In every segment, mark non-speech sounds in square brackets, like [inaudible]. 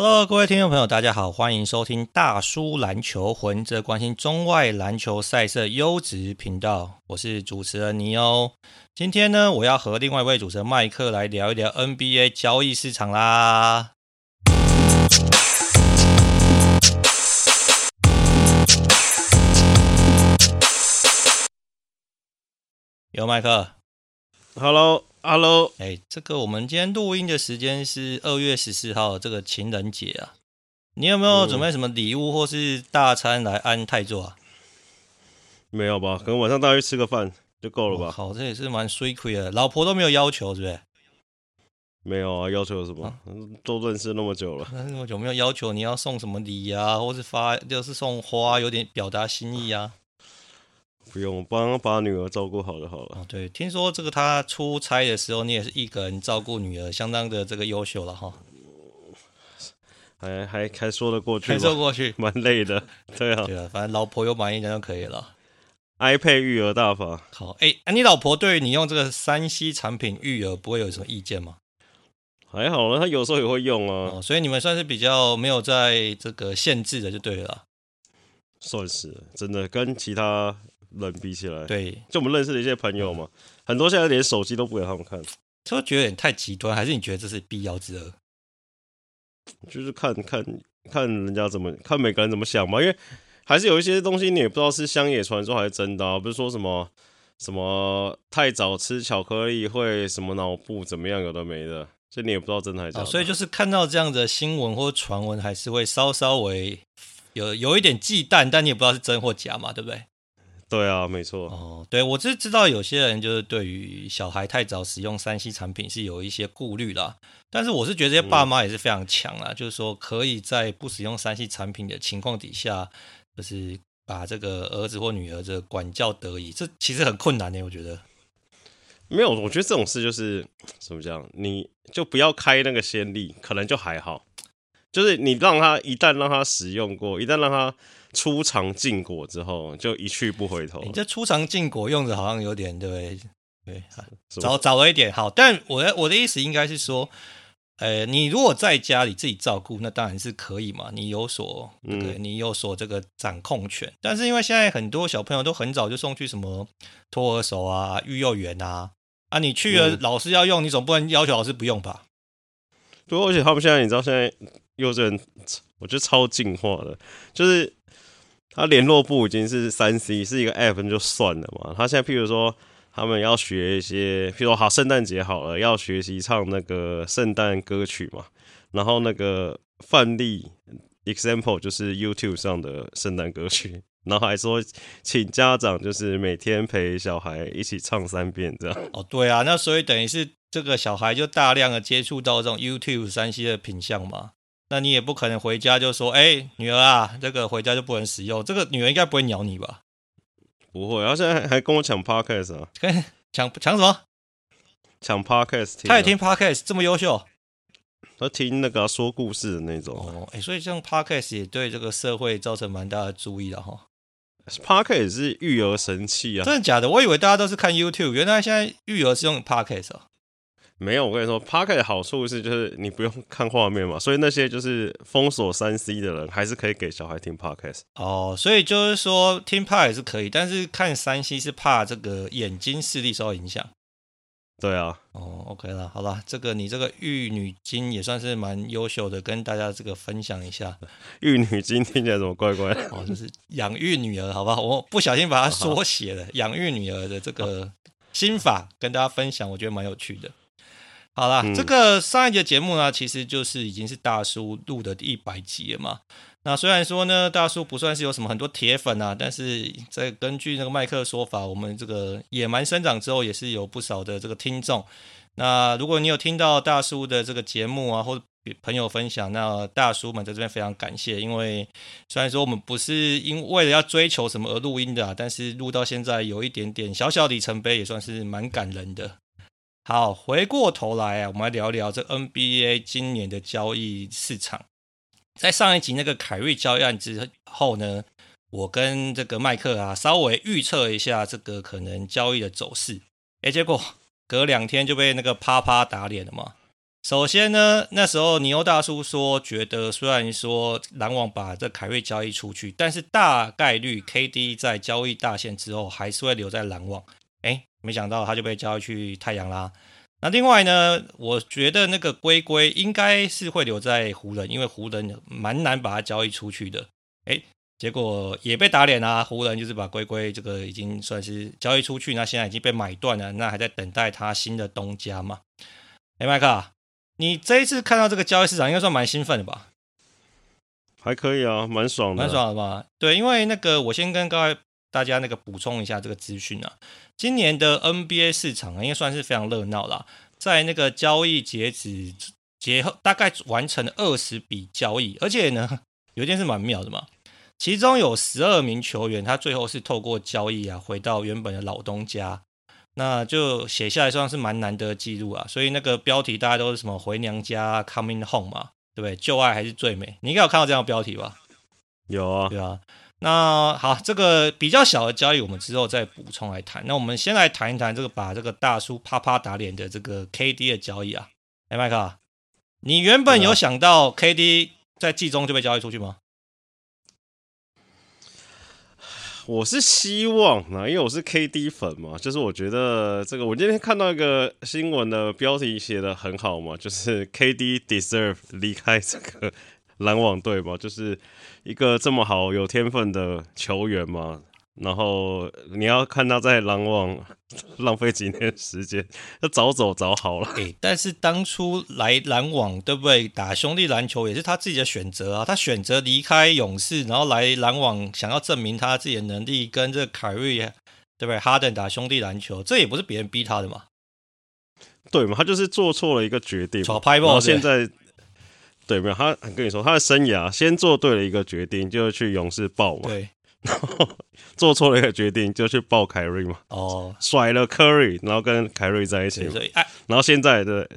Hello，各位听众朋友，大家好，欢迎收听大叔篮球魂，这关心中外篮球赛事优质频道。我是主持人尼欧。今天呢，我要和另外一位主持人麦克来聊一聊 NBA 交易市场啦。有麦克，Hello。哈喽，哎，这个我们今天录音的时间是二月十四号，这个情人节啊，你有没有准备什么礼物或是大餐来安泰座啊？没有吧？可能晚上大家去吃个饭就够了吧？好，这也是蛮水亏的，老婆都没有要求，是不是？没有啊，要求什么？啊、都认识那么久了，那么久没有要求你要送什么礼啊，或是发就是送花，有点表达心意啊？不用，帮把女儿照顾好就好了。哦，对，听说这个他出差的时候，你也是一个人照顾女儿，相当的这个优秀了哈。还还还说得过去，还说过去，[laughs] 蛮累的。对啊，对啊，反正老婆有满意的就可以了。iPad 育儿大法。好，哎，啊，你老婆对你用这个三 C 产品育儿不会有什么意见吗？还好了，她有时候也会用啊。哦，所以你们算是比较没有在这个限制的，就对了。算是真的，跟其他。人比起来，对，就我们认识的一些朋友嘛，嗯、很多现在连手机都不给他们看，就觉得有点太极端，还是你觉得这是必要之恶？就是看看看人家怎么看每个人怎么想嘛，因为还是有一些东西你也不知道是乡野传说还是真的，啊，不是说什么什么太早吃巧克力会什么脑部怎么样，有的没的，所以你也不知道真的还是假的，哦。所以就是看到这样的新闻或传闻，还是会稍稍微有有一点忌惮，但你也不知道是真或假嘛，对不对？对啊，没错。哦，对，我是知道有些人就是对于小孩太早使用三 C 产品是有一些顾虑啦。但是我是觉得这些爸妈也是非常强啦，嗯、就是说可以在不使用三 C 产品的情况底下，就是把这个儿子或女儿这管教得宜，这其实很困难的，我觉得。没有，我觉得这种事就是怎么讲，你就不要开那个先例，可能就还好。就是你让他一旦让他使用过，一旦让他。出尝禁果之后，就一去不回头。你这出尝禁果用的好像有点对不对？对，早早了一点好。但我的我的意思应该是说，呃，你如果在家里自己照顾，那当然是可以嘛。你有所对，对，嗯、你有所这个掌控权。但是因为现在很多小朋友都很早就送去什么托儿所啊、育幼园啊，啊，你去了老师要用，你总不能要求老师不用吧？对，而且他们现在你知道，现在幼稚园我觉得超进化的，就是。他联络部已经是三 C，是一个 App 就算了嘛。他现在譬如说，他们要学一些，譬如说好圣诞节好了，要学习唱那个圣诞歌曲嘛。然后那个范例 example 就是 YouTube 上的圣诞歌曲，然后还说请家长就是每天陪小孩一起唱三遍这样。哦，对啊，那所以等于是这个小孩就大量的接触到这种 YouTube 三 C 的品相嘛。那你也不可能回家就说，哎、欸，女儿啊，这个回家就不能使用。这个女儿应该不会鸟你吧？不会，然后现在还跟我抢 podcast 啊？抢抢什么？抢 podcast？他也听 podcast，这么优秀？他听那个说故事的那种。哦，哎、欸，所以像 podcast 也对这个社会造成蛮大的注意的哈。podcast 是育儿神器啊？真的假的？我以为大家都是看 YouTube，原来现在育儿是用 podcast 啊。没有，我跟你说，Podcast 的好处是，就是你不用看画面嘛，所以那些就是封锁三 C 的人，还是可以给小孩听 Podcast。哦，所以就是说听 Podcast 是可以，但是看三 C 是怕这个眼睛视力受到影响。对啊。哦，OK 了，好了，这个你这个玉女经也算是蛮优秀的，跟大家这个分享一下。[laughs] 玉女经听起来怎么怪怪的？哦，就是养育女儿，好不好？我不小心把它缩写了，养育女儿的这个 [laughs] 心法跟大家分享，我觉得蛮有趣的。好啦，嗯、这个上一节节目呢，其实就是已经是大叔录的第一百集了嘛。那虽然说呢，大叔不算是有什么很多铁粉啊，但是在根据那个麦克的说法，我们这个野蛮生长之后，也是有不少的这个听众。那如果你有听到大叔的这个节目啊，或者朋友分享，那大叔们在这边非常感谢。因为虽然说我们不是因为了要追求什么而录音的，啊，但是录到现在有一点点小小里程碑，也算是蛮感人的。好，回过头来啊，我们来聊聊这 NBA 今年的交易市场。在上一集那个凯瑞交易案之后呢，我跟这个麦克啊稍微预测一下这个可能交易的走势。哎，结果隔两天就被那个啪啪打脸了嘛。首先呢，那时候尼欧大叔说，觉得虽然说篮网把这凯瑞交易出去，但是大概率 KD 在交易大限之后还是会留在篮网。哎，没想到他就被交易去太阳啦。那另外呢，我觉得那个龟龟应该是会留在湖人，因为湖人蛮难把他交易出去的。哎，结果也被打脸啊！湖人就是把龟龟这个已经算是交易出去，那现在已经被买断了，那还在等待他新的东家嘛？哎，麦克。你这一次看到这个交易市场，应该算蛮兴奋的吧？还可以啊，蛮爽的，蛮爽的吧？对，因为那个我先跟各位大家那个补充一下这个资讯啊。今年的 NBA 市场应该算是非常热闹啦，在那个交易截止节后，大概完成了二十笔交易，而且呢，有一件事蛮妙的嘛，其中有十二名球员，他最后是透过交易啊，回到原本的老东家。那就写下来算是蛮难得的记录啊，所以那个标题大家都是什么回娘家 coming home 嘛，对不对？旧爱还是最美，你应该有看到这样的标题吧？有啊，对啊。那好，这个比较小的交易，我们之后再补充来谈。那我们先来谈一谈这个把这个大叔啪啪打脸的这个 KD 的交易啊。哎，麦克，你原本有想到 KD 在季中就被交易出去吗？我是希望啊，因为我是 KD 粉嘛，就是我觉得这个，我今天看到一个新闻的标题写的很好嘛，就是 KD deserve 离开这个篮网队嘛，就是一个这么好有天分的球员嘛。然后你要看他在篮网浪费几年时间，要早走早好了。[laughs] 欸，但是当初来篮网，对不对？打兄弟篮球也是他自己的选择啊。他选择离开勇士，然后来篮网，想要证明他自己的能力，跟这个凯瑞，对不对？哈登打兄弟篮球，这也不是别人逼他的嘛。对嘛？他就是做错了一个决定。然后现在，对没有？他跟你说，他的生涯先做对了一个决定，就是去勇士爆嘛。对。[laughs] 然后做错了一个决定，就去抱凯瑞嘛。哦，甩了 Curry，然后跟凯瑞在一起。所以，然后现在对，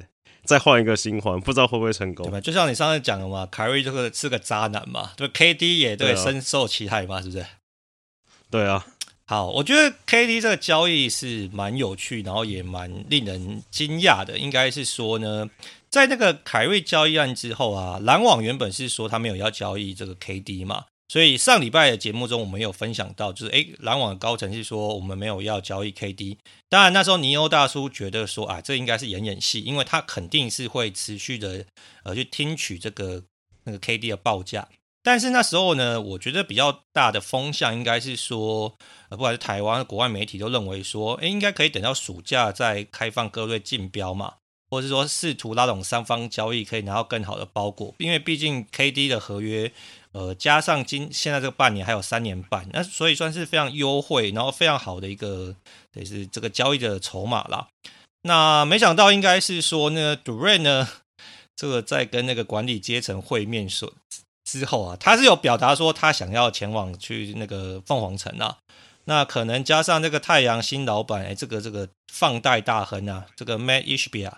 再换一个新欢，不知道会不会成功。对吧？就像你上次讲的嘛，凯瑞这个是个渣男嘛，对，KD 也对，对、啊、深受其害嘛，是不是？对啊。好，我觉得 KD 这个交易是蛮有趣，然后也蛮令人惊讶的。应该是说呢，在那个凯瑞交易案之后啊，篮网原本是说他没有要交易这个 KD 嘛。所以上礼拜的节目中，我们有分享到，就是诶，篮网的高层是说我们没有要交易 KD。当然那时候尼欧大叔觉得说啊，这应该是演演戏，因为他肯定是会持续的呃去听取这个那个 KD 的报价。但是那时候呢，我觉得比较大的风向应该是说，呃，不管是台湾国外媒体都认为说，诶，应该可以等到暑假再开放各队竞标嘛，或是说试图拉拢三方交易，可以拿到更好的包裹，因为毕竟 KD 的合约。呃，加上今现在这个半年还有三年半，那所以算是非常优惠，然后非常好的一个，也是这个交易的筹码啦。那没想到应该是说呢，Duran 呢，这个在跟那个管理阶层会面说之后啊，他是有表达说他想要前往去那个凤凰城啊。那可能加上这个太阳新老板，哎，这个这个放贷大亨啊，这个 Matt Ishbia。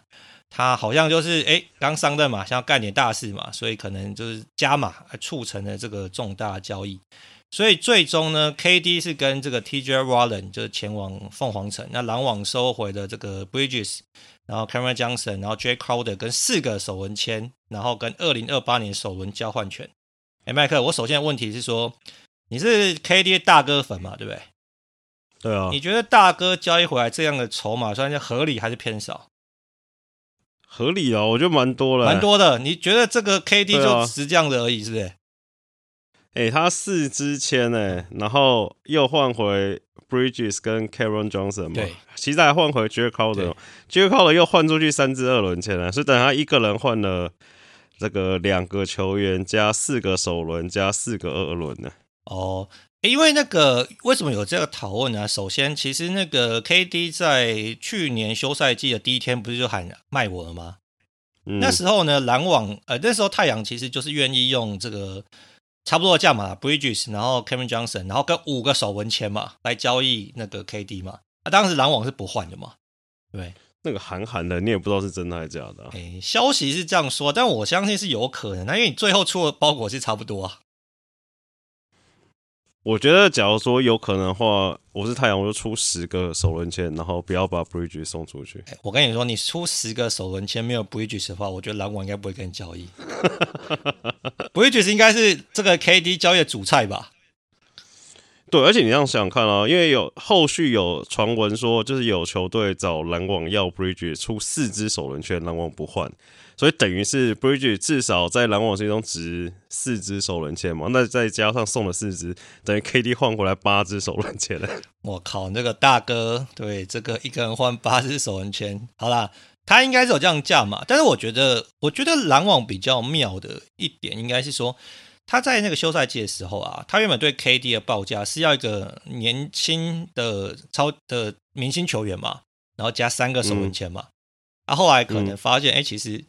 他好像就是哎，刚上任嘛，想要干点大事嘛，所以可能就是加码促成了这个重大交易。所以最终呢，KD 是跟这个 TJ Warren 就是前往凤凰城，那篮网收回了这个 Bridges，然后 Cameron Johnson，然后 Jae Crowder 跟四个首轮签，然后跟二零二八年首轮交换权。哎，麦克，我首先的问题是说，你是 KD 大哥粉嘛，对不对？对啊。你觉得大哥交易回来这样的筹码算是合理还是偏少？合理啊，我觉得蛮多了，蛮多的。你觉得这个 KD 就值这样的而已，是不是？哎、欸，他四支签哎，然后又换回 Bridges 跟 Cameron Johnson 嘛，其实还换回 Jae Crowder，Jae Crowder 又换出去三支二轮签了，所以等他一个人换了这个两个球员加四个首轮加四个二轮呢。哦。因为那个为什么有这个讨论呢？首先，其实那个 KD 在去年休赛季的第一天不是就喊卖我了吗？嗯、那时候呢，篮网呃那时候太阳其实就是愿意用这个差不多的价码，Bridges，然后 Cameron Johnson，然后跟五个首轮签嘛来交易那个 KD 嘛。那、啊、当时篮网是不换的嘛？对，那个韩寒的你也不知道是真的还是假的、啊。哎，消息是这样说，但我相信是有可能。那因为你最后出的包裹是差不多啊。我觉得，假如说有可能的话，我是太阳，我就出十个首轮签，然后不要把 Bridges 送出去。我跟你说，你出十个首轮签没有 Bridges 的话，我觉得篮网应该不会跟你交易。[laughs] Bridges 应该是这个 KD 交易的主菜吧？对，而且你这样想想看啊，因为有后续有传闻说，就是有球队找篮网要 Bridge 出四支首轮签，篮网不换。所以等于是 Bridge 至少在篮网心中值四支首轮签嘛，那再加上送了四支，等于 KD 换回来八支首轮签了。[laughs] 我靠，那个大哥，对这个一个人换八支首轮签，好啦，他应该是有这样价嘛。但是我觉得，我觉得篮网比较妙的一点，应该是说他在那个休赛季的时候啊，他原本对 KD 的报价是要一个年轻的超的明星球员嘛，然后加三个首轮签嘛。嗯啊，后来可能发现，哎、嗯，其实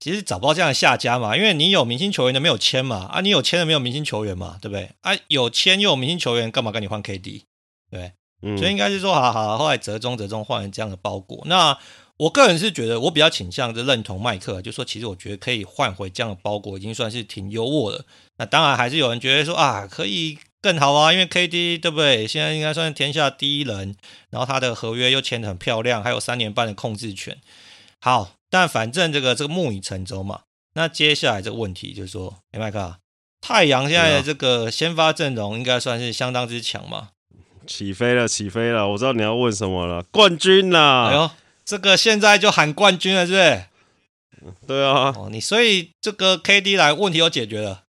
其实找不到这样的下家嘛，因为你有明星球员的没有签嘛，啊，你有签的没有明星球员嘛，对不对？啊，有签又有明星球员，干嘛跟你换 KD？对，嗯、所以应该是说，好好，后来折中折中换了这样的包裹。那我个人是觉得，我比较倾向是认同麦克，就说其实我觉得可以换回这样的包裹，已经算是挺优渥了。那当然还是有人觉得说啊，可以更好啊，因为 KD 对不对？现在应该算是天下第一人，然后他的合约又签得很漂亮，还有三年半的控制权。好，但反正这个这个木已成舟嘛。那接下来这个问题就是说，哎，麦克，太阳现在的这个先发阵容应该算是相当之强嘛？起飞了，起飞了！我知道你要问什么了，冠军啦！哎呦，这个现在就喊冠军了，是不是？对啊。哦，你所以这个 KD 来问题有解决了？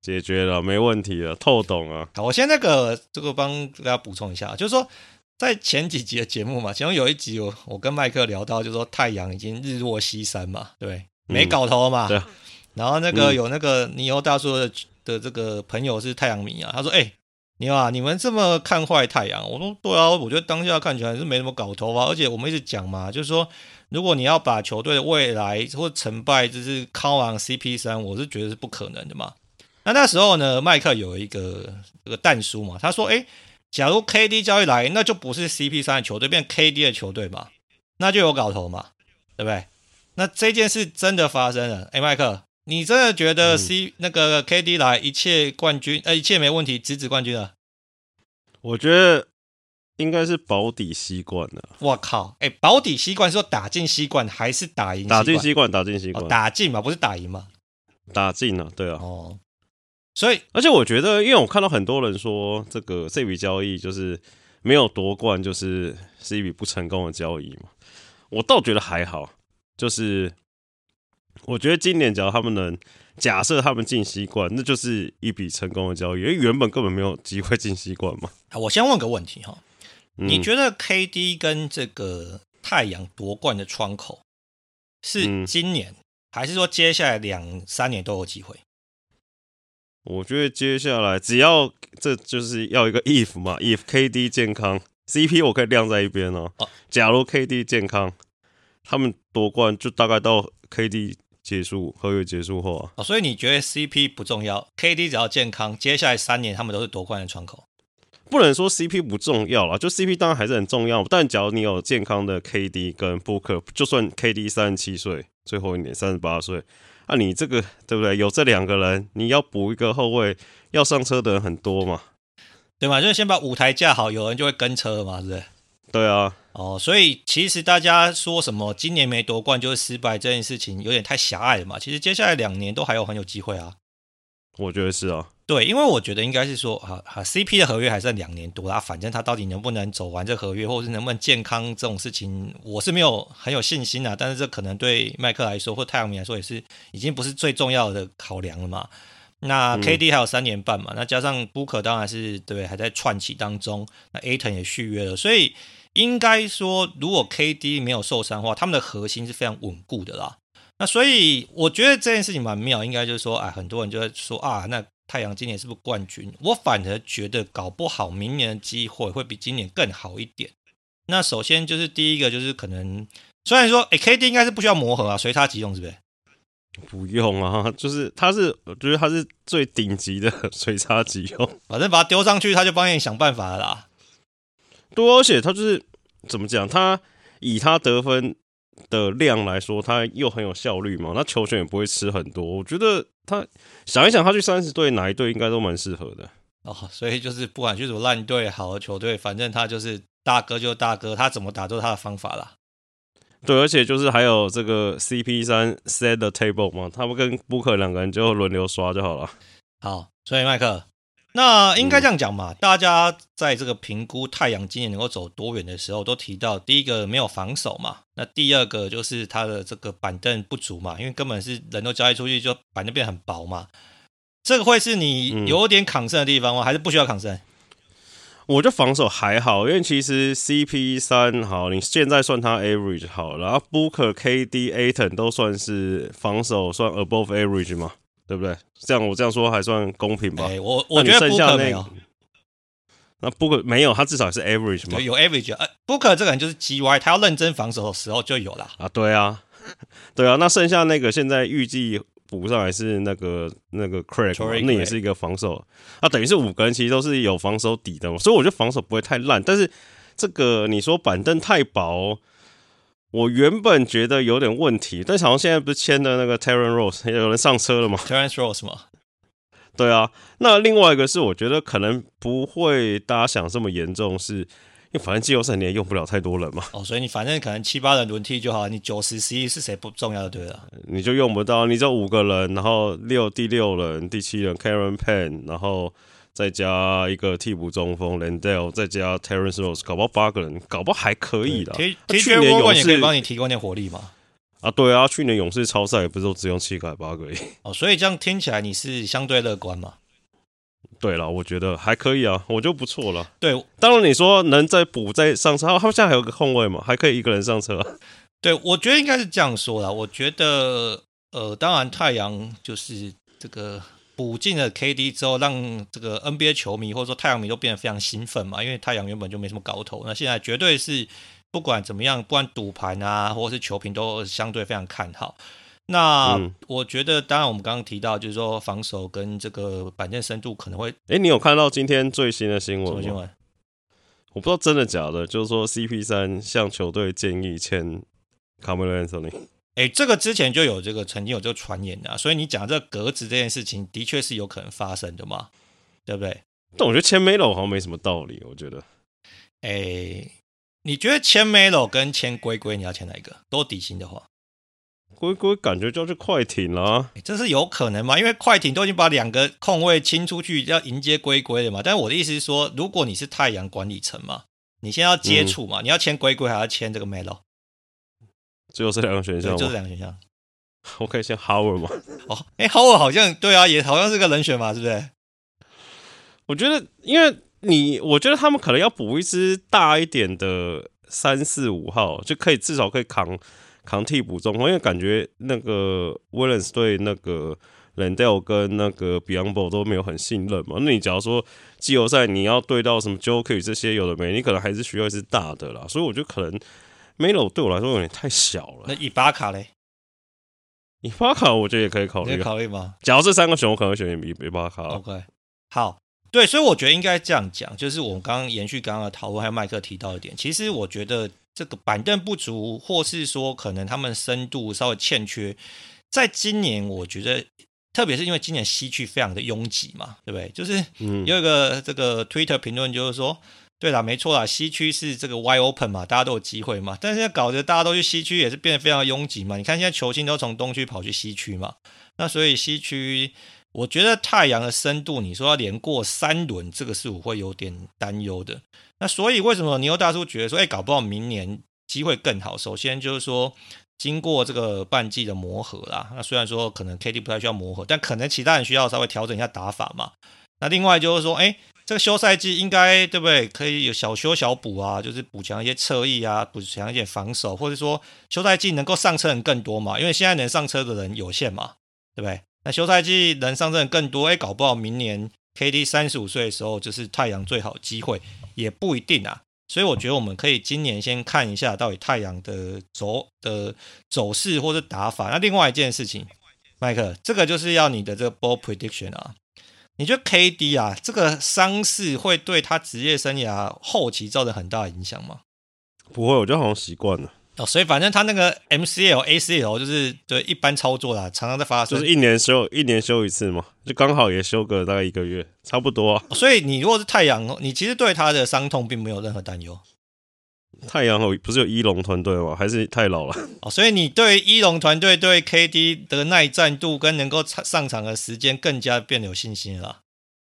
解决了，没问题了，透懂啊。好，我先那个这个帮大家补充一下，就是说。在前几集的节目嘛，其中有一集我我跟麦克聊到，就是说太阳已经日落西山嘛，对，没搞头嘛。对。然后那个有那个尼欧大叔的的这个朋友是太阳迷啊，他说：“哎，尼你啊，你们这么看坏太阳？”我说：“对啊，我觉得当下看起来是没什么搞头啊。而且我们一直讲嘛，就是说如果你要把球队的未来或成败就是靠往 CP3，我是觉得是不可能的嘛。那那时候呢，麦克有一个这个但书嘛，他说：“哎。”假如 KD 交易来，那就不是 CP 三的球队，变 KD 的球队嘛，那就有搞头嘛，对不对？那这件事真的发生了，哎，麦克，你真的觉得 C、嗯、那个 KD 来一切冠军，呃，一切没问题，直指冠军了？我觉得应该是保底西冠了。我靠，哎，保底西冠是说打进西冠还是打赢？打进西冠，打进西冠，哦、打进嘛，不是打赢嘛？打进了，对啊。哦。所以，而且我觉得，因为我看到很多人说，这个这笔交易就是没有夺冠，就是是一笔不成功的交易嘛。我倒觉得还好，就是我觉得今年只要他们能假设他们进西冠，那就是一笔成功的交易，因为原本根本没有机会进西冠嘛。我先问个问题哈，你觉得 KD 跟这个太阳夺冠的窗口是今年，还是说接下来两三年都有机会？我觉得接下来只要这就是要一个 if 嘛，if KD 健康，CP 我可以晾在一边哦。假如 KD 健康，他们夺冠就大概到 KD 结束合约结束后啊。哦，所以你觉得 CP 不重要，KD 只要健康，接下来三年他们都是夺冠的窗口。不能说 CP 不重要啦，就 CP 当然还是很重要。但假如你有健康的 KD 跟 Booker，就算 KD 三十七岁，最后一年三十八岁。啊，你这个对不对？有这两个人，你要补一个后卫，要上车的人很多嘛，对嘛？就是先把舞台架好，有人就会跟车嘛，是不是？对啊。哦，所以其实大家说什么今年没夺冠就是失败这件事情，有点太狭隘了嘛。其实接下来两年都还有很有机会啊。我觉得是啊。对，因为我觉得应该是说，啊哈，CP 的合约还剩两年多啦，反正他到底能不能走完这合约，或者是能不能健康这种事情，我是没有很有信心啊。但是这可能对麦克来说，或太阳迷来说，也是已经不是最重要的考量了嘛。那 KD 还有三年半嘛，嗯、那加上 Booker 当然是对，还在串起当中。那 Ayton 也续约了，所以应该说，如果 KD 没有受伤的话，他们的核心是非常稳固的啦。那所以我觉得这件事情蛮妙，应该就是说，哎，很多人就会说啊，那。太阳今年是不是冠军？我反而觉得搞不好明年的机会会比今年更好一点。那首先就是第一个就是可能，虽然说哎，KD 应该是不需要磨合啊，随插即用，是不是？不用啊，就是他是，我觉得他是最顶级的随插即用，反正把他丢上去，他就帮你想办法了啦。对，而且他就是怎么讲，他以他得分的量来说，他又很有效率嘛，那球权也不会吃很多。我觉得他想一想，他去三十队哪一队应该都蛮适合的。哦，所以就是不管去什么烂队、好的球队，反正他就是大哥就大哥，他怎么打都是他的方法啦。对，而且就是还有这个 CP 三 set the table 嘛，他们跟 Booker 两个人就轮流刷就好了。好，所以麦克，那应该这样讲嘛，嗯、大家在这个评估太阳今年能够走多远的时候，都提到第一个没有防守嘛，那第二个就是他的这个板凳不足嘛，因为根本是人都交易出去，就板凳变很薄嘛。这个会是你有点抗胜的地方吗？嗯、还是不需要抗胜？我觉得防守还好，因为其实 CP 三好，你现在算他 average 好，然后 Booker、KD、Ayton 都算是防守算 above average 嘛，对不对？这样我这样说还算公平吧？欸、我我觉得 Booker 没有，那 Booker 没有，他至少是 average 嘛。有 average，呃，Booker 这个人就是 GY，他要认真防守的时候就有了啊。对啊，对啊，那剩下那个现在预计。补上来是那个那个 Craig，那也是一个防守，那等于是五个人其实都是有防守底的嘛，所以我觉得防守不会太烂。但是这个你说板凳太薄，我原本觉得有点问题，但是好像现在不是签的那个 Terrence Rose [laughs] 有人上车了吗？Terrence Rose 吗？对啊，那另外一个是我觉得可能不会大家想这么严重是。因为反正季后赛你也用不了太多人嘛，哦，所以你反正可能七八人轮替就好，你九十十一是谁不重要的，对了，你就用不到，你只有五个人，然后六第六人、第七人 Cameron Payne，然后再加一个替补中锋 Landell，再加 Terrence Rose，搞不好八个人，搞不好还可以的。去年勇士也可以帮你提供点火力嘛？啊，对啊，去年勇士超赛也不是都只用七个八个而已。哦，所以这样听起来你是相对乐观嘛？对了，我觉得还可以啊，我就不错了。对，当然你说能再补再上车，他们现在还有个空位嘛，还可以一个人上车。对，我觉得应该是这样说啦。我觉得，呃，当然太阳就是这个补进了 KD 之后，让这个 NBA 球迷或者说太阳迷都变得非常兴奋嘛，因为太阳原本就没什么搞头，那现在绝对是不管怎么样，不管赌盘啊，或者是球评都相对非常看好。那我觉得，当然我们刚刚提到，就是说防守跟这个板凳深度可能会。哎，你有看到今天最新的新闻吗？什么新闻？我不知道真的假的，就是说 CP 三向球队建议签 Carmelo Anthony。哎，这个之前就有这个曾经有这个传言的啊，所以你讲这个格子这件事情，的确是有可能发生的嘛，对不对？但我觉得签 Melo 好像没什么道理，我觉得。哎，你觉得签 Melo 跟签龟龟，你要签哪一个？都底薪的话。龟龟感觉就要去快艇了，这是有可能吗？因为快艇都已经把两个空位清出去，要迎接龟龟了嘛。但是我的意思是说，如果你是太阳管理层嘛，你现在要接触嘛，嗯、你要签龟龟还要签这个 Melo？只有这两个选项，就这两个选项。我可以先 Howard 吗？[laughs] 哦，哎，Howard 好像对啊，也好像是个人选嘛，是不是？我觉得，因为你，我觉得他们可能要补一支大一点的三四五号，就可以至少可以扛。扛替补中锋，因为感觉那个 Williams 对那个 Landale 跟那个 Biyombo 都没有很信任嘛。那你假如说季后赛你要对到什么 Jokic 这些有的没，你可能还是需要一支大的啦。所以我觉得可能 Melo 对我来说有点太小了。那伊巴卡嘞？伊巴卡我觉得也可以考虑，考虑吗？假如这三个选，我可能会选伊伊巴卡。OK，好，对，所以我觉得应该这样讲，就是我们刚刚延续刚刚的讨论，还有麦克提到一点，其实我觉得。这个板凳不足，或是说可能他们深度稍微欠缺，在今年我觉得，特别是因为今年西区非常的拥挤嘛，对不对？就是有一个这个 Twitter 评论就是说，对啦，没错啦，西区是这个 wide open 嘛，大家都有机会嘛，但是搞得大家都去西区，也是变得非常拥挤嘛。你看现在球星都从东区跑去西区嘛，那所以西区。我觉得太阳的深度，你说要连过三轮，这个是我会有点担忧的。那所以为什么牛大叔觉得说，哎，搞不好明年机会更好？首先就是说，经过这个半季的磨合啦，那虽然说可能 KD 不太需要磨合，但可能其他人需要稍微调整一下打法嘛。那另外就是说，哎，这个休赛季应该对不对？可以有小修小补啊，就是补强一些侧翼啊，补强一点防守，或者说休赛季能够上车人更多嘛？因为现在能上车的人有限嘛，对不对？那休赛季能上阵更多，哎，搞不好明年 KD 三十五岁的时候，就是太阳最好机会，也不一定啊。所以我觉得我们可以今年先看一下到底太阳的走的走势或者打法。那另外一件事情，麦克，这个就是要你的这个 ball prediction 啊。你觉得 KD 啊，这个伤势会对他职业生涯后期造成很大的影响吗？不会，我觉得好像习惯了。哦，所以反正他那个 MCL、ACL 就是对一般操作啦，常常在发生，就是一年休一年休一次嘛，就刚好也休个大概一个月，差不多、啊。所以你如果是太阳，你其实对他的伤痛并没有任何担忧。太阳有不是有一龙团队吗？还是太老了？[laughs] 哦，所以你对一龙团队对 KD 的耐战度跟能够上场的时间更加变得有信心了。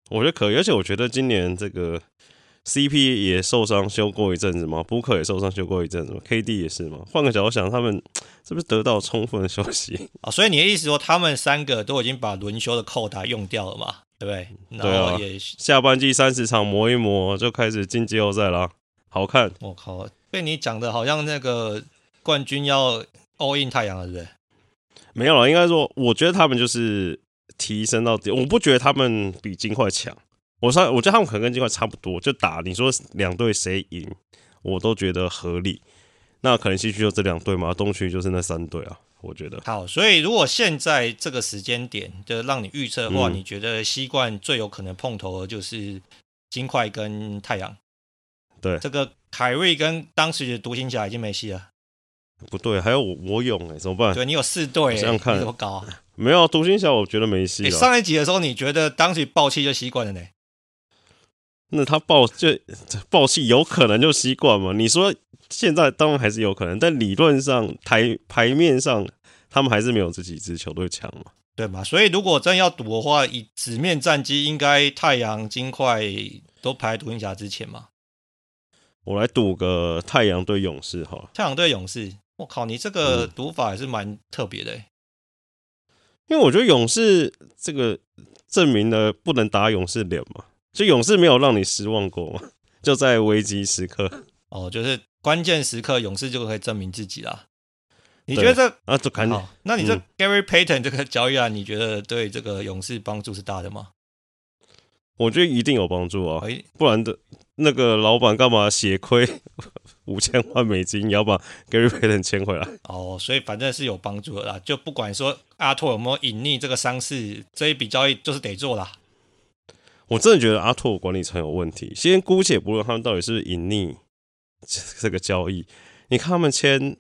我觉得可以，而且我觉得今年这个 CP 也受伤休过一阵子嘛，Booker 也受伤休过一阵子嘛，KD 也是嘛。换个角度想，他们是不是得到充分的休息？[laughs] 哦，所以你的意思说，他们三个都已经把轮休的扣打用掉了嘛？对不对？然后也啊，下半季三十场磨一磨，就开始进季后赛了，好看。我靠！被你讲的好像那个冠军要 all in 太阳了，对不对？没有了，应该说，我觉得他们就是提升到底。我不觉得他们比金块强，我上，我觉得他们可能跟金块差不多，就打。你说两队谁赢，我都觉得合理。那可能西区就这两队嘛，东区就是那三队啊。我觉得好，所以如果现在这个时间点就让你预测的话，嗯、你觉得西冠最有可能碰头的就是金块跟太阳？对，这个凯瑞跟当时的独行侠已经没戏了。不对，还有我我勇哎，怎么办？对，你有四队，这样看怎么搞啊？没有独行侠，我觉得没戏了。上一集的时候，你觉得当时爆气就习惯了呢？那他爆就爆气，有可能就习惯嘛？你说现在当然还是有可能，但理论上台牌面上，他们还是没有这几支球队强嘛？对嘛？所以如果真要赌的话，以纸面战绩，应该太阳、金块都排独行侠之前嘛？我来赌个太阳对勇士哈，太阳对勇士，我靠，你这个赌法还是蛮特别的，欸，因为我觉得勇士这个证明了不能打勇士脸嘛，就勇士没有让你失望过嘛，[laughs] 就在危机时刻，哦，就是关键时刻勇士就可以证明自己啦。你觉得这啊，就看好，那你这 Gary Payton 这个交易啊，你觉得对这个勇士帮助是大的吗？我觉得一定有帮助啊，不然的。那个老板干嘛血亏五千万美金，也要把 Gary Payton 签回来？哦，所以反正是有帮助的啦。就不管说阿拓有没有隐匿这个伤势，这一笔交易就是得做啦。我真的觉得阿拓管理层有问题。先姑且不论他们到底是隐匿这个交易，你看他们签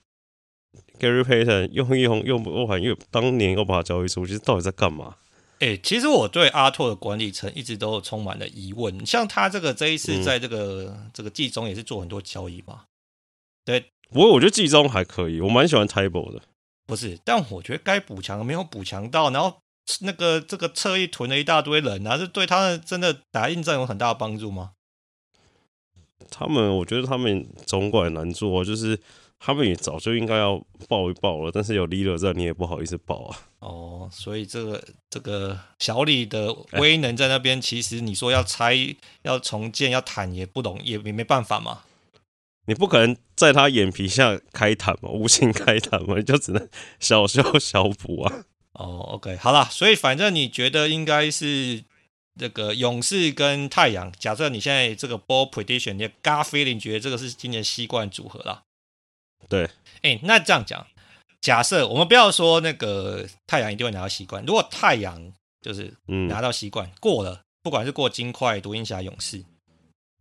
Gary Payton 用一用用不完，又当年又把他交易出去，到底在干嘛？哎、欸，其实我对阿拓的管理层一直都充满了疑问。像他这个这一次在这个、嗯、这个季中也是做很多交易嘛。对，不过我觉得季中还可以，我蛮喜欢 Thybulle 的。不是，但我觉得该补强没有补强到，然后那个这个侧翼囤了一大堆人，啊，是对他们真的打硬战有很大的帮助吗？他们，我觉得他们总管难做，就是。他们也早就应该要报一报了，但是有 leader 在，你也不好意思报啊。哦，所以这个这个小李的威能在那边，其实你说要拆、要重建、要谈也不容易，也没办法嘛。你不可能在他眼皮下开坦嘛，无心开坦嘛，你就只能小修小补啊。哦，OK，好啦，所以反正你觉得应该是这个勇士跟太阳。假设你现在这个 ball prediction，你的 gut feeling 觉得这个是今年西冠组合啦。对，哎、欸，那这样讲，假设我们不要说那个太阳一定会拿到习惯，如果太阳就是拿到习惯、嗯、过了，不管是过金块、独行侠、勇士，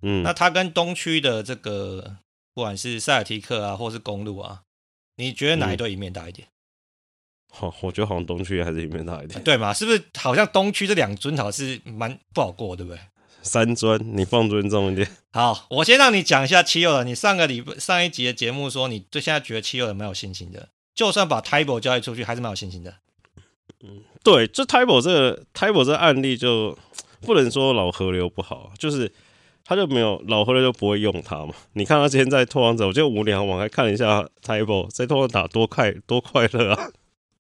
嗯，那他跟东区的这个不管是塞尔提克啊，或是公路啊，你觉得哪一队赢面大一点？好、嗯，[laughs] 我觉得好像东区还是赢面大一点，对嘛？是不是好像东区这两尊好像是蛮不好过，对不对？三尊，你放尊重一点。好，我先让你讲一下七六人。你上个礼拜上一集的节目说，你对现在觉得七六人蛮有信心的，就算把 Thybulle 交易出去，还是蛮有信心的。嗯，对，就 Thybulle 这个 Thybulle 这个案例，就不能说老河流不好，就是他就没有老河流就不会用他嘛。你看他今天在拓荒者，我就无聊往开看了一下 Thybulle 在拓荒打多快多快乐啊。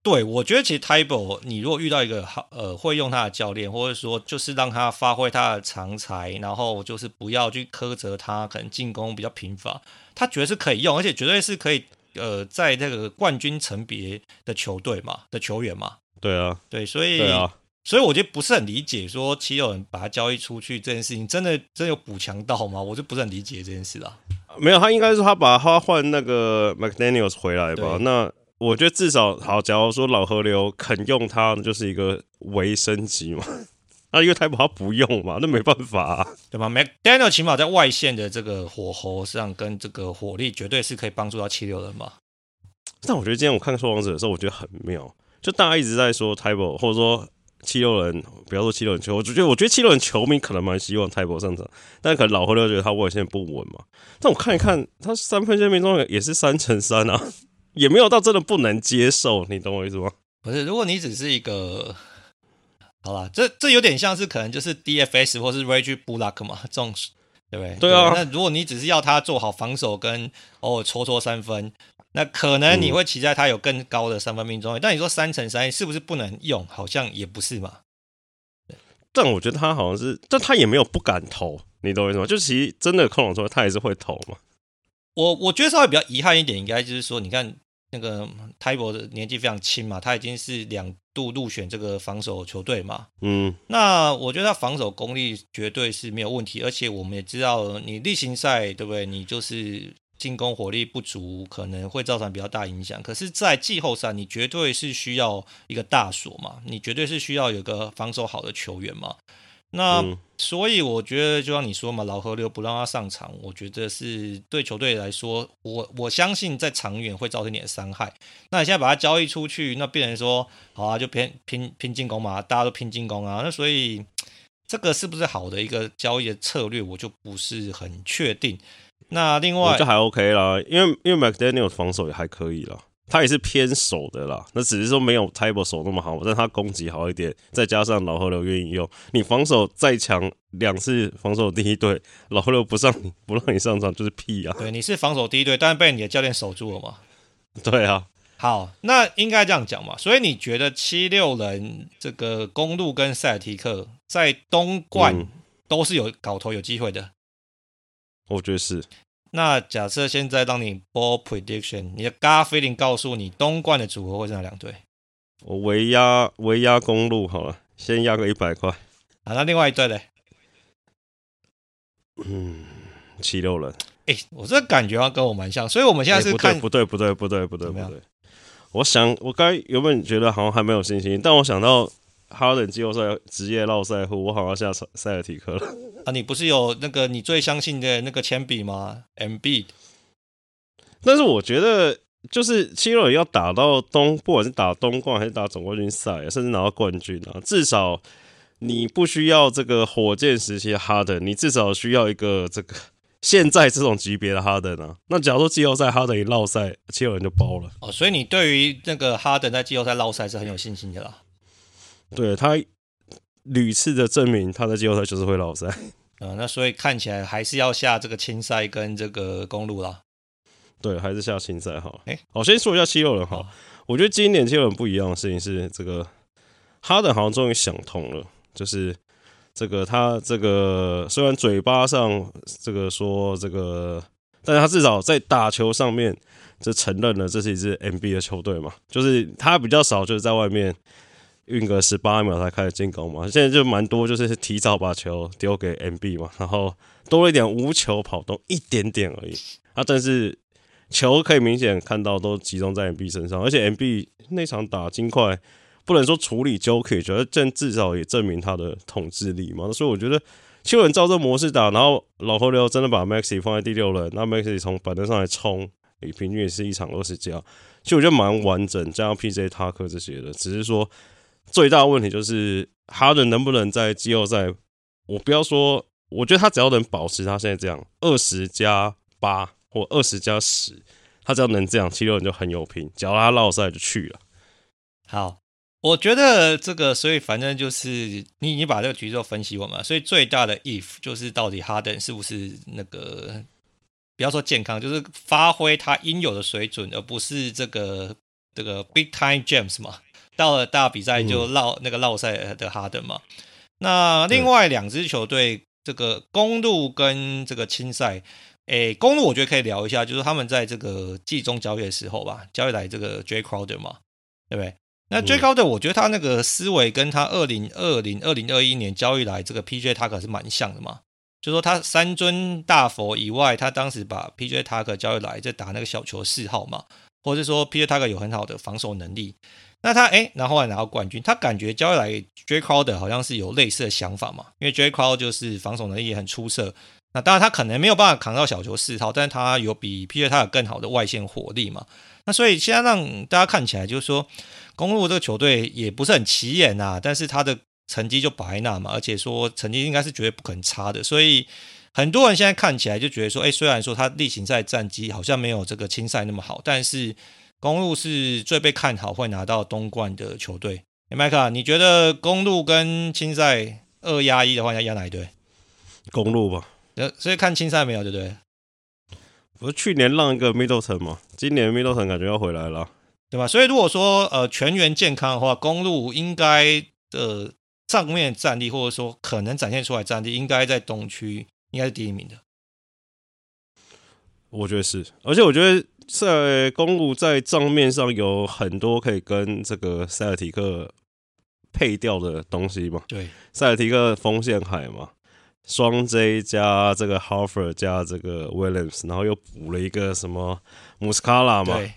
对，我觉得其实 Thybulle 你如果遇到一个好呃会用他的教练，或者说就是让他发挥他的长才，然后就是不要去苛责他，可能进攻比较贫乏，他觉得是可以用，而且绝对是可以呃在这个冠军层别的球队嘛的球员嘛。对啊，对，所以对啊，所以我觉得不是很理解说七六人把他交易出去这件事情，真的真的有补强到吗？我就不是很理解这件事啦。没有，他应该是他把他换那个 McDaniels 回来吧？那。我觉得至少好，假如说老河流肯用它，就是一个微升级嘛。啊，因为泰博他不用嘛，那没办法啊，对吧？McDaniel 起码在外线的这个火候上跟这个火力，绝对是可以帮助到七六人嘛。但我觉得今天我看说王者的时候，我觉得很妙，就大家一直在说泰博，或者说七六人，不要说七六人球，我觉得我觉得七六人球迷可能蛮希望泰博上场，但可能老河流觉得他外线不稳嘛。但我看一看，他三分线命中也是三成三啊，也没有到真的不能接受，你懂我意思吗？不是，如果你只是一个。好啦，这这有点像是可能就是 DFS 或是 Reggie Bullock 嘛，这种对不对？对啊。那如果你只是要他做好防守跟偶尔戳戳三分，那可能你会期待他有更高的三分命中率。嗯、但你说三乘三是不是不能用？好像也不是嘛。但我觉得他好像是，但他也没有不敢投，你懂我意思吗？就其实真的控球，他也是会投嘛。我我觉得稍微比较遗憾一点，应该就是说，你看。那个泰博的年纪非常轻嘛，他已经是两度入选这个防守球队嘛。嗯，那我觉得他防守功力绝对是没有问题，而且我们也知道，你例行赛对不对？你就是进攻火力不足，可能会造成比较大影响。可是，在季后赛，你绝对是需要一个大锁嘛，你绝对是需要有个防守好的球员嘛。那、嗯、所以我觉得，就像你说嘛，老河流不让他上场，我觉得是对球队来说，我我相信在长远会造成一点伤害。那你现在把他交易出去，那变成说，好啊，就拼拼拼进攻嘛，大家都拼进攻啊。那所以这个是不是好的一个交易的策略，我就不是很确定。那另外，就还 OK 啦，因为因为 McDaniel 防守也还可以啦。他也是偏守的啦，那只是说没有 Thybulle 守那么好，但他攻击好一点，再加上老河流愿意用，你防守再强，两次防守第一队，老河流不上你 [laughs] 不让你上场就是屁啊！对，你是防守第一队，但是被你的教练守住了嘛？对啊。好，那应该这样讲嘛？所以你觉得七六人这个公路跟塞尔提克在东冠都是有搞头有机会的？嗯，我觉得是。那假设现在当你 ball prediction，你的 gut feeling 告诉你东冠的组合会是哪两队？我围压围压公路好了，先压个一百块。啊，那另外一队嘞？嗯，七六人。哎、欸，我这感觉要跟我蛮像，所以我们现在是看、欸、不对不对不对不对不对不对。我想我刚原本觉得好像还没有信心，但我想到。哈登季后赛职业绕赛后，我好像下塞尔提克了啊！你不是有那个你最相信的那个铅笔吗？Embiid。但是我觉得，就是七六人要打到东，不管是打东冠还是打总冠军赛，甚至拿到冠军啊，至少你不需要这个火箭时期的哈登，你至少需要一个这个 [laughs] 现在这种级别的哈登啊。那假如说季后赛哈登一绕赛，七六人就包了哦。所以你对于那个哈登在季后赛绕赛是很有信心的啦。对他屡次的证明，他在季后赛就是会老赛。嗯，[laughs] 那所以看起来还是要下这个青赛跟这个公路啦。对，还是下青赛好。哎，好，先说一下七六人哈。哦、我觉得今年七六人不一样的事情是，这个哈登好像终于想通了，就是这个他这个虽然嘴巴上这个说这个，但是他至少在打球上面就承认了这是一支 MB 的球队嘛，就是他比较少就是在外面。运个十八秒才开始进攻嘛，现在就蛮多，就是提早把球丢给 MB 嘛，然后多了一点无球跑动一点点而已啊，但是球可以明显看到都集中在 MB 身上，而且 MB 那场打金块不能说处理 Jokic，觉得这至少也证明他的统治力嘛，所以我觉得七六人照这模式打，然后老河流真的把 Maxi 放在第六轮，那 Maxi 从板凳上来冲，诶平均也是一场二十加，其实我觉得蛮完整，加上 PJ 塔克这些的，只是说。最大的问题就是哈登能不能在季后赛？我不要说，我觉得他只要能保持他现在这样二十加八或二十加十，他只要能这样，七六人就很有拼。只要他绕赛就去了。好，我觉得这个，所以反正就是你你把这个局做分析完嘛。所以最大的 if 就是到底哈登是不是那个不要说健康，就是发挥他应有的水准，而不是这个这个 big time James 嘛。到了大比赛就绕那个绕赛的哈登嘛，那另外两支球队这个公路跟这个青赛，诶，公路我觉得可以聊一下，就是他们在这个季中交易的时候吧，交易来这个 Jay Crowder 嘛，对不对？那 Jay Crowder 我觉得他那个思维跟他二零二零二零二一年交易来这个 PJ Tucker 是蛮像的嘛，就说他三尊大佛以外，他当时把 PJ Tucker 交易来在打那个小球四号嘛，或者是说 PJ Tucker 有很好的防守能力。那他哎，然后后来拿到冠军，他感觉交来 Jae Crowder 好像是有类似的想法嘛，因为 Jae Crowder 就是防守能力也很出色。那当然他可能没有办法扛到小球四套，但是他有比 PJ 他有更好的外线火力嘛。那所以现在让大家看起来就是说，公路这个球队也不是很起眼啊，但是他的成绩就摆在那嘛，而且说成绩应该是绝对不可能差的，所以。很多人现在看起来就觉得说，哎，虽然说他例行赛战绩好像没有这个青赛那么好，但是公路是最被看好会拿到东冠的球队。哎，麦克，你觉得公路跟青赛二压一的话，要压哪一队？公路吧。呃，所以看青赛没有，对不对？不是去年让一个 Middleton 嘛，今年 Middleton 感觉要回来了，对吧？所以如果说呃全员健康的话，公路应该的上面战力或者说可能展现出来战力，应该在东区。应该是第一名的，我觉得是，而且我觉得在公路在账面上有很多可以跟这个塞尔提克配掉的东西嘛。对，塞尔提克锋线海嘛，双 J 加这个 Horford 加这个 Williams，然后又补了一个什么 Muscala 嘛。对。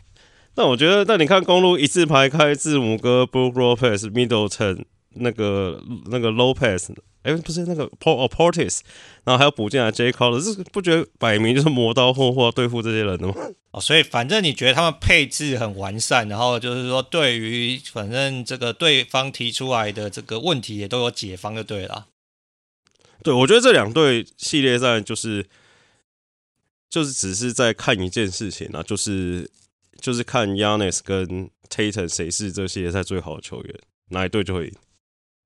但我觉得，那你看公路一字排开，字母哥 Brook Lopez、Middleton 那个那个 Lopez。哎，不是那个 Port Portis，然后还有补进来 Jae Crowder，这不觉得摆明就是磨刀霍霍对付这些人的吗？[laughs] 哦，所以反正你觉得他们配置很完善，然后就是说对于反正这个对方提出来的这个问题也都有解方就对了。对，我觉得这两队系列赛就是就是只是在看一件事情啊，就是就是看 Giannis 跟 Tatum 谁是这系列赛最好的球员，哪一队就会赢。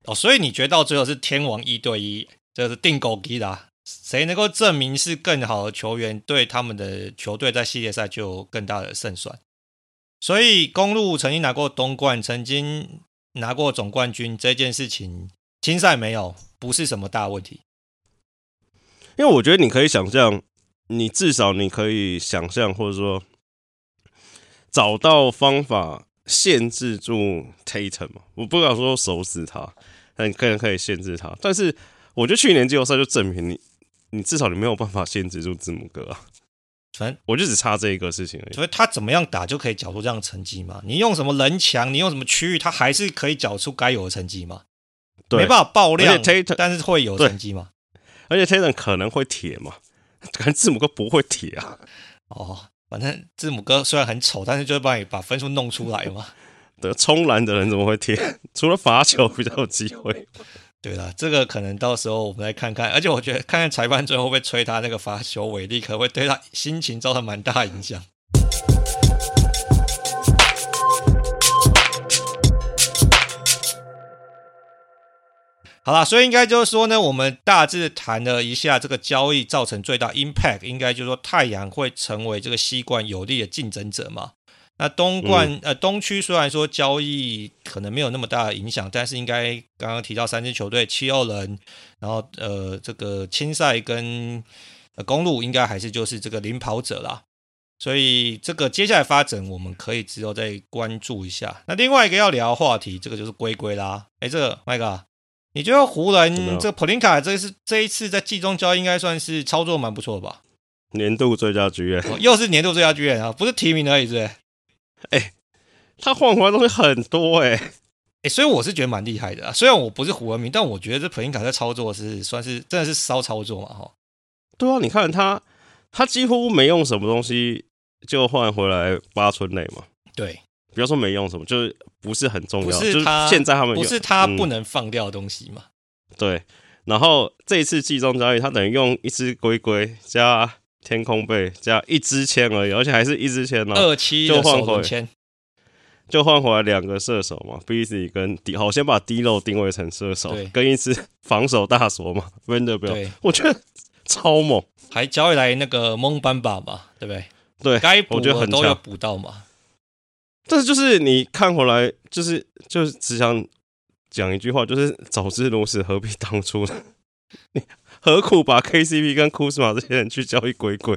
哦，所以你觉得到最后是天王一对一，就是定狗机啦，谁能够证明是更好的球员，对他们的球队在系列赛就有更大的胜算。所以公路曾经拿过东冠，曾经拿过总冠军，这件事情青赛没有，不是什么大问题。因为我觉得你可以想象，你至少你可以想象，或者说找到方法限制住 Tatum 嘛，我不敢说守死他。很可能可以限制他，但是我觉得去年季后赛就证明你，你至少你没有办法限制住字母哥啊。反正我就只差这一个事情而已。所以他怎么样打就可以缴出这样的成绩嘛？你用什么人墙，你用什么区域，他还是可以缴出该有的成绩嘛？对，没办法爆量，但是会有成绩嘛？而且 Tatum 可能会铁嘛？可能字母哥不会铁啊。哦，反正字母哥虽然很丑，但是就会帮你把分数弄出来嘛。[laughs] 得冲篮的人怎么会贴？[laughs] 除了罚球比较有机会。对了，这个可能到时候我们来看看。而且我觉得看看裁判最后会不会吹他那个罚球违例，可会对他心情造成蛮大影响。好啦，所以应该就是说呢，我们大致谈了一下这个交易造成最大 impact，应该就是说太阳会成为这个西冠有力的竞争者嘛。那东冠、嗯、呃东区虽然说交易可能没有那么大的影响，但是应该刚刚提到三支球队七六人，然后呃这个青赛跟公路应该还是就是这个领跑者啦，所以这个接下来发展我们可以之后再关注一下。那另外一个要聊的话题，这个就是龟龟啦。哎，这个麦哥，你觉得湖人这个普林卡这是这一次在季中交易应该算是操作蛮不错的吧？年度最佳剧院、哦，又是年度最佳剧院啊，不是提名而已，是不是？哎、欸，他换回来东西很多哎、欸，哎、欸，所以我是觉得蛮厉害的啊。虽然我不是胡文明，但我觉得这普林卡在操作是算是真的是骚操作嘛，哈。对啊，你看他，他几乎没用什么东西就换回来八村内嘛。对，不要说没用什么，就是不是很重要。就是现在他们不是他不能放掉的东西嘛、嗯。对，然后这一次季中交易，他等于用一只龟龟加。天空贝加一支签而已，而且还是一支签呢。二七就换回签，就换回来两个射手嘛，Beasley 跟 D，好，先把 D 漏定位成射手，跟一支防守大锁嘛，Vanderbilt，我觉得超猛，还交易来那个蒙班巴嘛，对不对？对，该补的都要补到嘛。但是就是你看回来，就是就是只想讲一句话，就是早知如此，何必当初呢？[laughs] 何苦把 KCP 跟库兹马这些人去交易鬼鬼？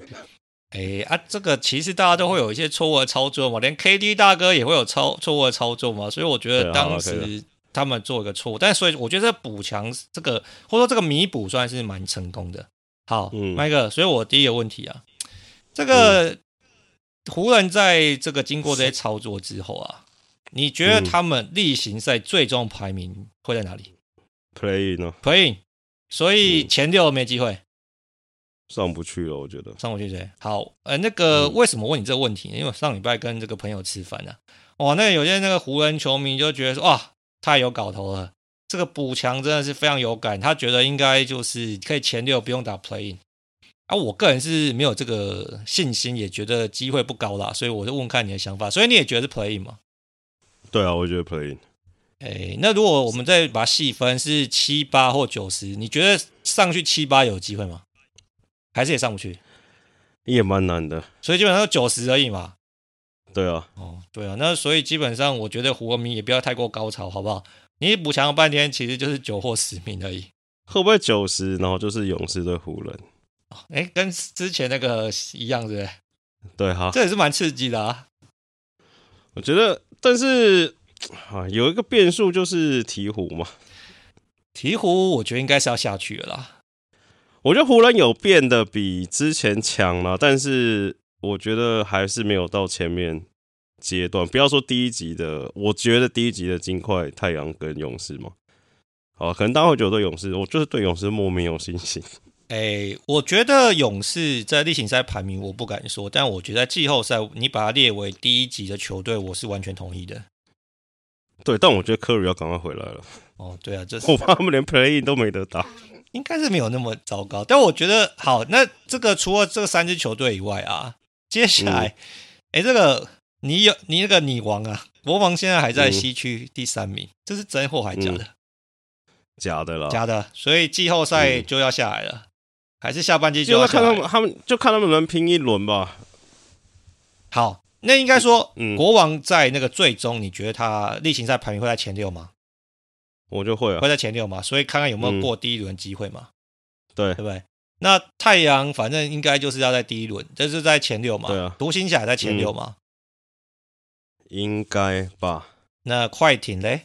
哎、欸、啊，这个其实大家都会有一些错误的操作嘛，连 KD 大哥也会有操错误的操作嘛，所以我觉得当时他们做一个错误，但所以我觉得补强这个或者说这个弥补算是蛮成功的。好，麦、嗯、克，所以我第一个问题啊，这个、嗯、湖人在这个经过这些操作之后啊，你觉得他们例行赛最终排名会在哪里？Play 呢？Play，所以前六没机会。嗯上不去了，我觉得上不去对。好，呃，那个为什么问你这个问题？因为上礼拜跟这个朋友吃饭呢、啊，哇，那个有些那个湖人球迷就觉得说，哇，太有搞头了，这个补强真的是非常有感，他觉得应该就是可以前六不用打 playing。啊，我个人是没有这个信心，也觉得机会不高啦，所以我就问看你的想法。所以你也觉得是 playing 吗？对啊，我觉得 play in。哎，那如果我们再把它细分，是七八或九十，你觉得上去七八有机会吗？还是也上不去，也蛮难的，所以基本上九十而已嘛。对啊，哦，对啊，那所以基本上我觉得湖人迷也不要太过高潮，好不好？你补强了半天，其实就是九或十名而已。会不会九十，然后就是勇士对湖人？哎，跟之前那个一样，对不对？对哈，这也是蛮刺激的啊。我觉得，但是啊，有一个变数就是鹈鹕嘛。鹈鹕，我觉得应该是要下去了啦。我觉得湖人有变得比之前强了，但是我觉得还是没有到前面阶段。不要说第一集的，我觉得第一集的金块、太阳跟勇士嘛，好，可能大家会觉得对勇士，我就是对勇士莫名有信心。[laughs] 哎、欸，我觉得勇士在例行赛排名我不敢说，但我觉得在季后赛你把它列为第一级的球队，我是完全同意的。对，但我觉得科瑞要赶快回来了。哦，对啊，这我怕他们连 play-in 都没得打。应该是没有那么糟糕，但我觉得好。那这个除了这三支球队以外啊，接下来，哎、嗯，这个你有你那个女王啊，国王现在还在西区第三名，嗯、这是真货还假的？假的了，假的。所以季后赛就要下来了，嗯、还是下半季就要看他们，他们就看他们能拼一轮吧。好，那应该说，嗯、国王在那个最终，你觉得他例行赛排名会在前六吗？我就会啊，会在前六嘛，所以看看有没有过第一轮机会嘛，嗯、对对不对？那太阳反正应该就是要在第一轮，这是在前六嘛，对啊。独行侠在前六嘛，嗯、应该吧？那快艇嘞？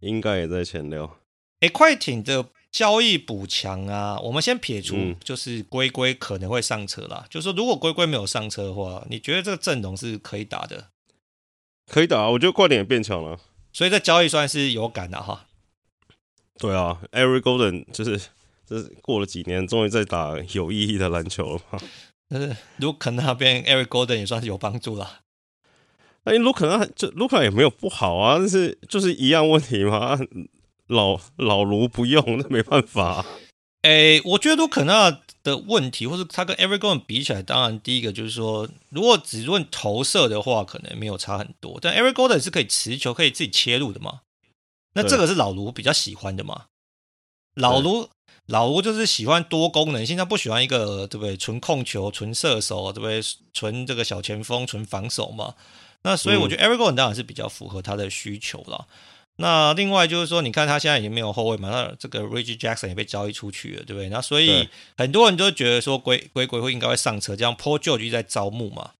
应该也在前六。哎，快艇的交易补强啊，我们先撇除，就是龟龟可能会上车啦。嗯、就是说，如果龟龟没有上车的话，你觉得这个阵容是可以打的？可以打，我觉得快点也变强了。所以这交易算是有感的哈。对啊，Every Golden 就是就是过了几年，终于在打有意义的篮球了嘛。但是卢肯那边 Every Golden 也算是有帮助了。哎，卢肯那这卢肯也没有不好啊，但是就是一样问题嘛，老老卢不用，那没办法啊。[laughs] 哎，我觉得卢肯纳的问题，或是他跟 Gordon 比起来，当然第一个就是说，如果只论投射的话，可能没有差很多。但 Gordon 是可以持球、可以自己切入的嘛？那这个是老卢比较喜欢的嘛？老卢老卢就是喜欢多功能性，他不喜欢一个对不对？纯控球、纯射手，对不对？纯这个小前锋、纯防守嘛？那所以我觉得 Gordon 当然是比较符合他的需求了。那另外就是说，你看他现在已经没有后卫嘛，那这个 Reggie Jackson 也被交易出去了，对不对？那所以很多人都觉得说龟龟龟会应该会上车，这样 Paul George 在招募嘛。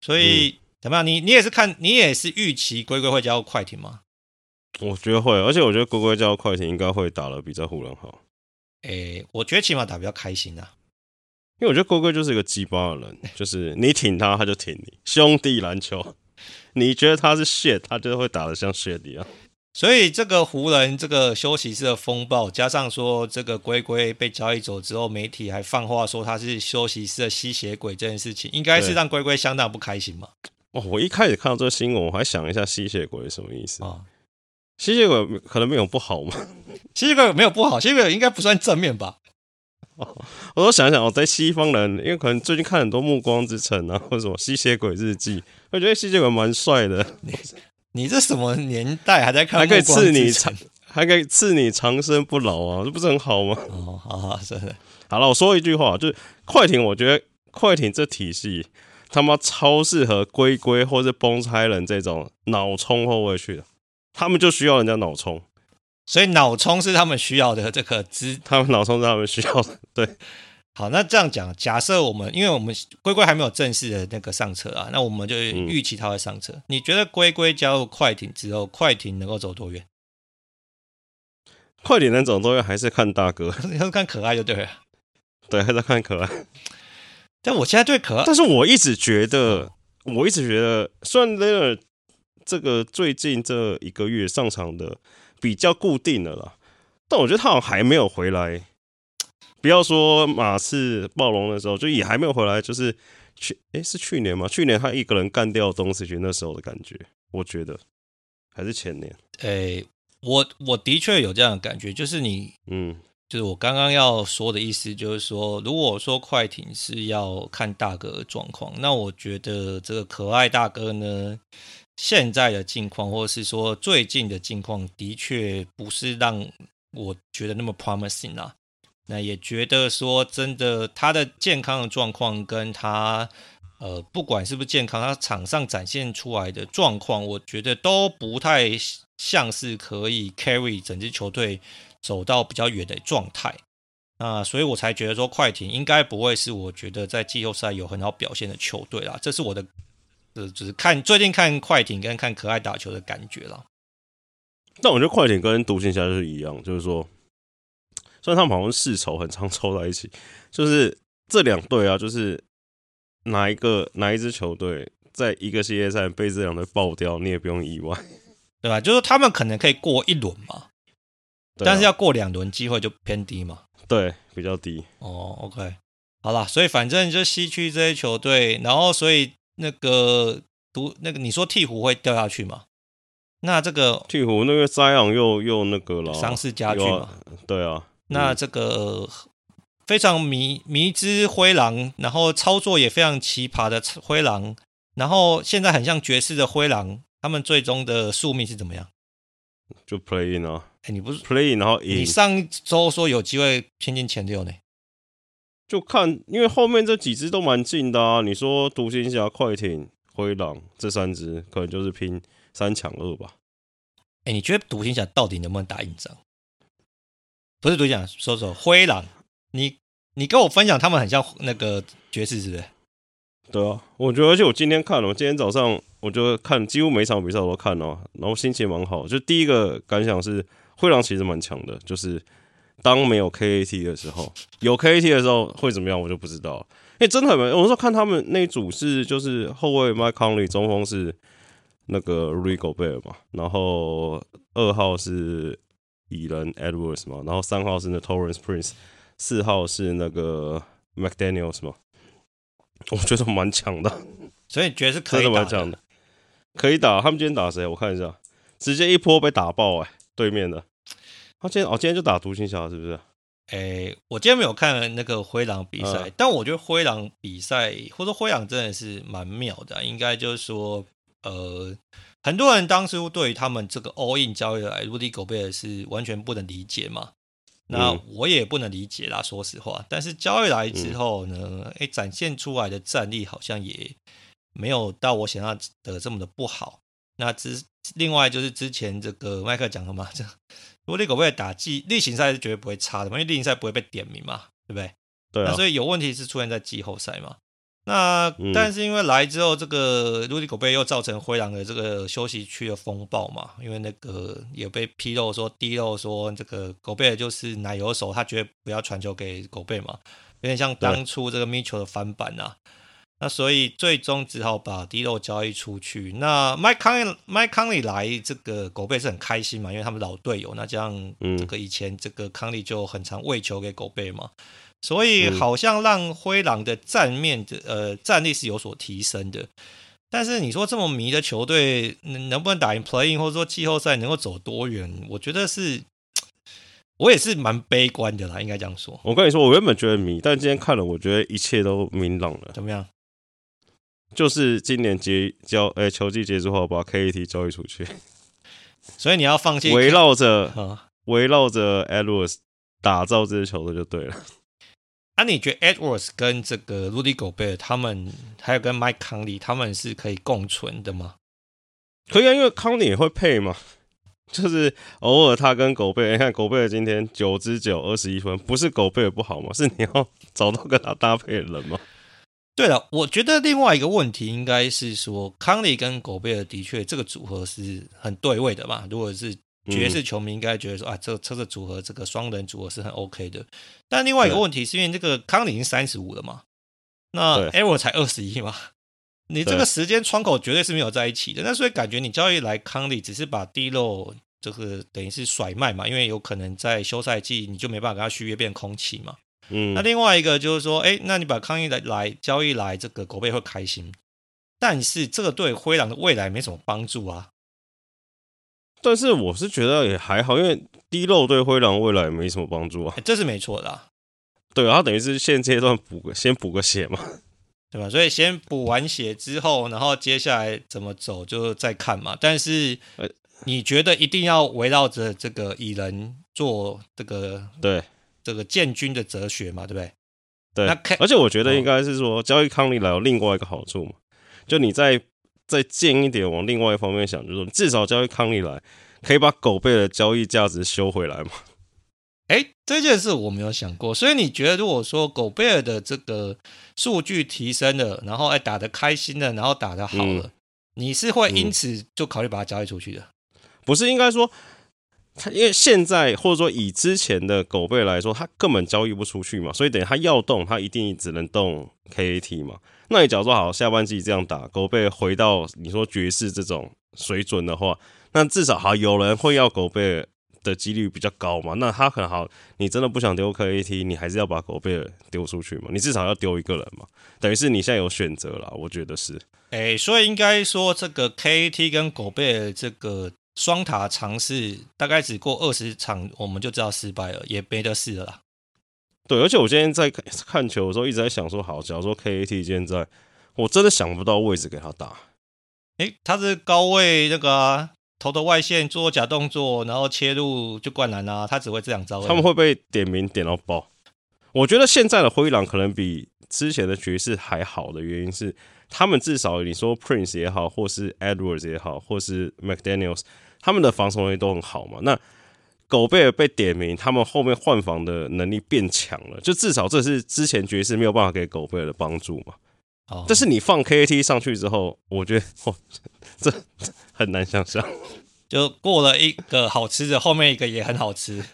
所以、嗯、怎么样？你你也是看你也是预期龟龟会加入快艇吗？我觉得会，而且我觉得龟龟加入快艇应该会打的比在湖人好。诶，我觉得起码打比较开心啊，因为我觉得龟龟就是一个鸡巴的人，就是你挺他，他就挺你，兄弟篮球。[laughs] 你觉得他是 shit，他就会打得像 shit 一样。所以这个湖人这个休息室的风暴，加上说这个龟龟被交易走之后，媒体还放话说他是休息室的吸血鬼这件事情，应该是让龟龟相当不开心嘛。哦，我一开始看到这个新闻，我还想一下吸血鬼是什么意思啊？哦、吸血鬼可能没有不好吗？[laughs] 吸血鬼没有不好，吸血鬼应该不算正面吧？哦，我都想想，我在西方人，因为可能最近看很多《暮光之城》啊，或者什么《吸血鬼日记》，我觉得吸血鬼蛮帅的。[laughs] 你这什么年代还在看？还可以赐你长，还可以赐你长生不老啊，这不是很好吗？[laughs] 哦，好好，真的。好了，我说一句话，就是快艇，我觉得快艇这体系他妈超适合龟龟或是崩差人这种脑冲后卫去的，他们就需要人家脑冲，所以脑冲是他们需要的这个资，他们脑冲是他们需要的，对。好，那这样讲，假设我们，因为我们龟龟还没有正式的那个上车啊，那我们就预期它会上车。嗯、你觉得龟龟加入快艇之后，快艇能够走多远？快艇能走多远，还是看大哥，[laughs] 要看可爱就对了。对，还是看可爱。[laughs] 但我现在对可爱，但是我一直觉得，我一直觉得，虽然 Lillard 这个最近这一个月上场的比较固定了啦，但我觉得他好像还没有回来。不要说马刺暴龙的时候，就也还没有回来，就是去哎、欸、是去年吗？去年他一个人干掉东契奇那时候的感觉，我觉得还是前年。哎、欸，我我的确有这样的感觉，就是你嗯。就是我刚刚要说的意思，就是说，如果说快艇是要看大哥的状况，那我觉得这个可爱大哥呢，现在的境况，或者是说最近的境况，的确不是让我觉得那么 promising 啊。那也觉得说，真的他的健康的状况，跟他呃，不管是不是健康，他场上展现出来的状况，我觉得都不太像是可以 carry 整支球队。走到比较远的状态，那所以我才觉得说快艇应该不会是我觉得在季后赛有很好表现的球队啦。这是我的呃，只是看最近看快艇跟看可爱打球的感觉啦。但我觉得快艇跟独行侠是一样，就是说，虽然他们好像世仇很常抽在一起，[laughs] 就是这两队啊，就是哪一个哪一支球队在一个系列赛被这两队爆掉，你也不用意外，[laughs] 对吧？就是他们可能可以过一轮嘛。但是要过两轮，机会就偏低嘛？对，比较低。哦，OK，好啦，所以反正就西区这些球队，然后所以那个独那个你说鹈鹕会掉下去吗？那这个鹈鹕那个灾昂又又那个了，伤势加剧嘛？对啊，那这个非常迷迷之灰狼，然后操作也非常奇葩的灰狼，然后现在很像爵士的灰狼，他们最终的宿命是怎么样？就 play in 啊。哎，你不是 play in，然后赢。你上一周说有机会拼进前六呢？就看，因为后面这几支都蛮近的啊。你说独行侠、快艇、灰狼这三支，可能就是拼三抢二吧。哎，你觉得独行侠到底能不能打硬仗？不是独行侠，说说灰狼。你你跟我分享，他们很像那个爵士，是不是？对啊，我觉得，而且我今天看了，我今天早上我就看几乎每场比赛我都看了，然后心情蛮好。就第一个感想是。灰狼其实蛮强的，就是当没有 KAT 的时候，有 KAT 的时候会怎么样，我就不知道。哎，真的很，我说看他们那组是就是后卫 Mike Conley，中锋是那个 Rudy Gobert 嘛，然后二号是蚁人 Edwards 嘛，然后三号是那 Taurean Prince，四号是那个 McDaniels 嘛，我觉得蛮强的，[laughs] 所以你觉得是 [laughs] 可以打的，蛮强的，可以打。他们今天打谁？我看一下，直接一波被打爆哎、欸，对面的。他今天哦，今天就打独行侠是不是？哎、欸，我今天没有看那个灰狼比赛，嗯、但我觉得灰狼比赛或者说灰狼真的是蛮妙的、啊。应该就是说，呃，很多人当初对于他们这个 all in 交易来，Rudy Gobert 是完全不能理解嘛。那我也不能理解啦，说实话。但是交易来之后呢，哎、嗯欸，展现出来的战力好像也没有到我想象的这么的不好。那之另外就是之前这个麦克讲的嘛，这。如果你狗不会打季例行赛是绝对不会差的嘛，因为例行赛不会被点名嘛，对不对？对、啊。那所以有问题是出现在季后赛嘛？那、嗯、但是因为来之后，这个 Rudy Gobert 又造成灰狼的这个休息区的风暴嘛，因为那个也被披露说，滴漏说这个 Gobert 就是奶油手，他绝对不要传球给 Gobert 嘛，有点像当初这个 Mitchell 的翻版呐、啊。那所以最终只好把 D'Lo 交易出去。那 Mike Conley Mike Conley 来这个狗贝是很开心嘛，因为他们老队友。那这样，这个以前这个 Conley 就很常喂球给狗贝嘛，所以好像让灰狼的战面的呃战力是有所提升的。但是你说这么迷的球队能能不能打赢 playing，或者说季后赛能够走多远？我觉得是，[tsk] 我也是蛮悲观的啦，应该这样说。我跟你说，我原本觉得迷，但今天看了，我觉得一切都明朗了。怎么样？就是今年结交诶、欸，球季结束后把 KAT 交易出去，[laughs] 所以你要放弃围绕着围绕着 Edwards 打造这支球队就对了。啊，你觉得 Edwards 跟这个 Rudy Gobert 他们还有跟 Mike Conley 他们是可以共存的吗？可以啊，因为 Conley 也会配嘛，[laughs] 就是偶尔他跟 Gobert，你看 Gobert 今天九支九二十一分，不是 Gobert 不好吗？是你要找到跟他搭配的人吗？对了，我觉得另外一个问题应该是说，康利跟狗贝尔的确这个组合是很对位的嘛。如果是爵士球迷，应该觉得说、嗯、啊，这个车子组合，这个双人组合是很 OK 的。但另外一个问题是因为这个康利已经三十五了嘛，那 Edwards 才二十一嘛，你这个时间窗口绝对是没有在一起的。那所以感觉你交易来康利只是把 D'Lo 这个等于是甩卖嘛，因为有可能在休赛季你就没办法跟他续约变空气嘛。嗯，那另外一个就是说，哎，那你把康利来来交易来，这个狗贝会开心，但是这个对灰狼的未来没什么帮助啊。但是我是觉得也还好，因为 D'Lo 对灰狼未来也没什么帮助啊。这是没错的啊。对啊，他等于是现阶段补个先补个血嘛，[laughs] 对吧？所以先补完血之后，然后接下来怎么走就再看嘛。但是，你觉得一定要围绕着这个蚁人做这个对这个建军的哲学嘛？对不对？对。那而且我觉得应该是说，交易康利来有另外一个好处嘛，就你再再近一点往另外一方面想，就是说至少交易康利来可以把狗贝的交易价值修回来嘛。哎，这件事我没有想过，所以你觉得如果说狗贝尔的这个数据提升了，然后哎打得开心了，然后打得好了，嗯、你是会因此就考虑把它交易出去的？不是，应该说他因为现在或者说以之前的狗贝来说，他根本交易不出去嘛，所以等于他要动，他一定只能动 KAT 嘛。那你假如说好下半季这样打，狗贝回到你说爵士这种水准的话，那至少好有人会要狗贝。的几率比较高嘛？那他很好，你真的不想丢 KAT，你还是要把狗贝丢出去嘛？你至少要丢一个人嘛？等于是你现在有选择了，我觉得是。哎、所以应该说这个 KAT 跟狗贝这个双塔尝试，大概只过二十场，我们就知道失败了，也没得试了啦。对，而且我今天在看球的时候，一直在想说，好，假如说 KAT 今天在，我真的想不到位置给他打。诶、欸，他是高位那个、啊。投的外线做假动作，然后切入就灌篮啊！他只会这两招。他们会被点名点到爆。我觉得现在的灰狼可能比之前的爵士还好的原因是，他们至少你说 Prince 也好，或是 Edwards 也好，或是 McDaniels，他们的防守能力都很好嘛。那狗贝尔被点名，他们后面换防的能力变强了，就至少这是之前爵士没有办法给狗贝尔的帮助嘛。哦。但是你放 KAT 上去之后，我觉得哦，这。很难想象，就过了一个好吃的，后面一个也很好吃，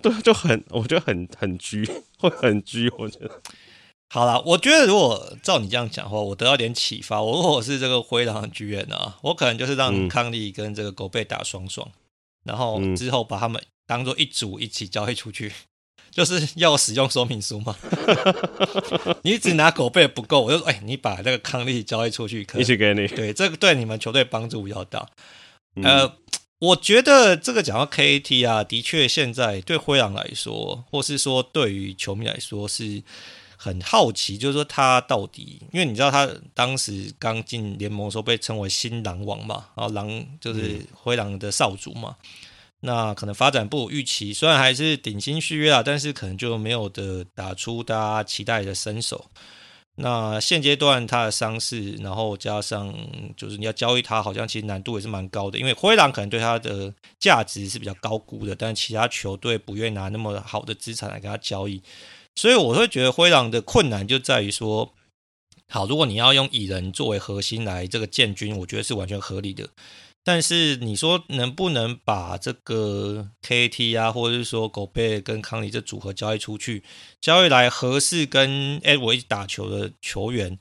对，就很，我觉得很很拘，会很拘。我觉得，好了，我觉得如果照你这样讲的话，我得到点启发。我如果是这个灰狼的剧院啊，我可能就是让康利跟这个狗贝打双双，嗯，然后之后把他们当做一组一起交易出去。就是要使用说明书嘛？[laughs] 你只拿狗贝不够，我就说，哎、欸，你把那个康利交易出去，可以一起给你。对，这个对你们球队帮助比较大。嗯、呃，我觉得这个讲到 KAT 啊，的确现在对灰狼来说，或是说对于球迷来说，是很好奇，就是说他到底，因为你知道他当时刚进联盟的时候被称为新狼王嘛，然后狼就是灰狼的少主嘛。嗯那可能发展不如预期，虽然还是顶薪续约啊，但是可能就没有的打出大家期待的身手。那现阶段他的伤势，然后加上就是你要交易他，好像其实难度也是蛮高的，因为灰狼可能对他的价值是比较高估的，但其他球队不愿意拿那么好的资产来跟他交易，所以我会觉得灰狼的困难就在于说，好，如果你要用蚁人作为核心来这个建军，我觉得是完全合理的。但是你说能不能把这个 K T 啊，或者是说狗贝跟康尼这组合交易出去，交易来合适跟 Edward 一起打球的球员，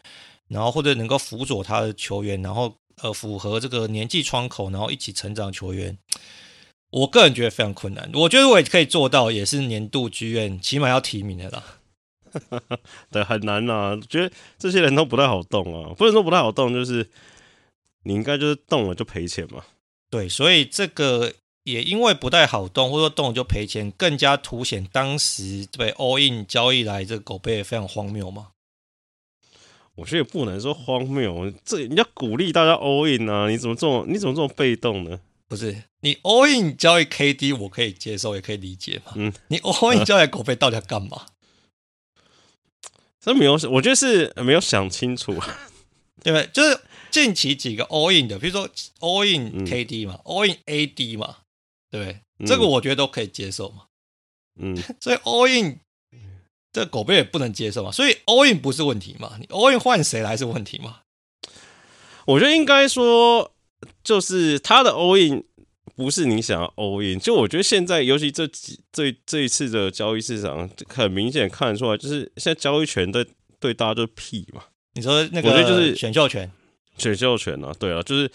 然后或者能够辅佐他的球员，然后呃符合这个年纪窗口，然后一起成长球员，我个人觉得非常困难。我觉得我也可以做到，也是年度剧院起码要提名的啦。[laughs] 对，很难啊，觉得这些人都不太好动啊，不能说不太好动，就是。你应该就是动了就赔钱嘛？对，所以这个也因为不太好动，或者说动了就赔钱，更加凸显当时对 all in 交易来这个狗贝也非常荒谬嘛。我觉得也不能说荒谬，这你要鼓励大家 all in 啊！你怎么这么你怎么这么被动呢？不是你 all in 交易 KD，我可以接受，也可以理解嘛。嗯，你 all in 交易狗贝到底要干嘛？这没有，我觉得是没有想清楚，[laughs] 对不对？就是。近期几个 all in 的，比如说 all in KD 嘛、嗯、all in AD 嘛，对不对、嗯？这个我觉得都可以接受嘛。嗯，[laughs] 所以 all in 这狗贝也不能接受嘛。所以 all in 不是问题嘛？你 all in 换谁来是问题嘛？我觉得应该说，就是他的 all in 不是你想要 all in。就我觉得现在，尤其这几这这一次的交易市场，很明显看得出来，就是现在交易权对对大家都屁嘛。你说那个，我觉得就是选秀权，选秀权啊，对啊，就是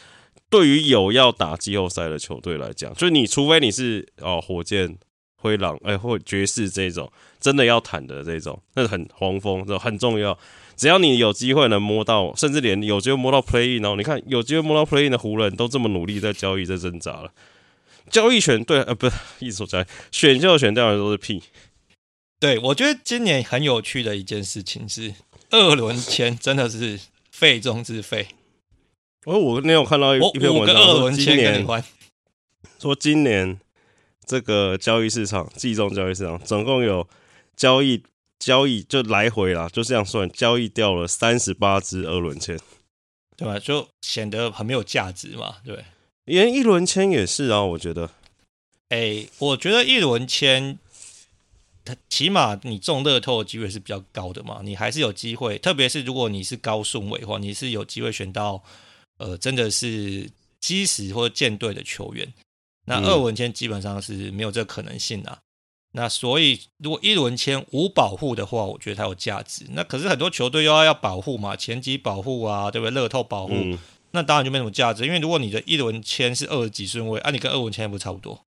对于有要打季后赛的球队来讲，就是你除非你是哦火箭、灰狼，哎、欸、或爵士这种真的要谈的这种，那很黄蜂，这很重要。只要你有机会能摸到，甚至连有机会摸到 play in，然后你看有机会摸到 play in 的湖人都这么努力在交易，在挣扎了。交易权对，呃，不是，[laughs] 意思说交易选秀权，当然都是屁。对，我觉得今年很有趣的一件事情是，二轮签真的是费中之费。哦，我那天有看到一篇文章，说今年说今年这个交易市场，季中交易市场总共有交易交易就来回啦，就这样算，交易掉了三十八支二轮签，对吧？就显得很没有价值嘛，对。连一轮签也是啊，我觉得。哎、欸，我觉得一轮签，它起码你中乐透的机会是比较高的嘛，你还是有机会。特别是如果你是高顺位的话，你是有机会选到呃，真的是基石或者舰队的球员。那二轮签基本上是没有这个可能性啊。嗯、那所以如果一轮签无保护的话，我觉得它有价值。那可是很多球队又要要保护嘛，前几保护啊，对不对？乐透保护。嗯那当然就没什么价值，因为如果你的一轮签是二十几顺位，啊，你跟二轮签不差不多。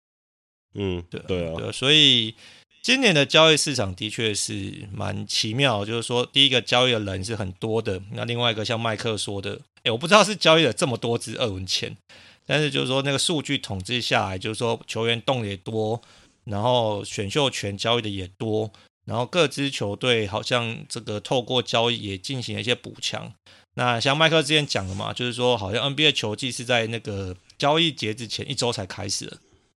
嗯，对对啊，对，所以今年的交易市场的确是蛮奇妙，就是说，第一个交易的人是很多的，那另外一个像麦克说的，哎，我不知道是交易了这么多支二轮签，但是就是说那个数据统计下来，就是说球员动也多，然后选秀权交易的也多，然后各支球队好像这个透过交易也进行了一些补强。那像麦克之前讲的嘛，就是说好像 NBA 球季是在那个交易截止前一周才开始的，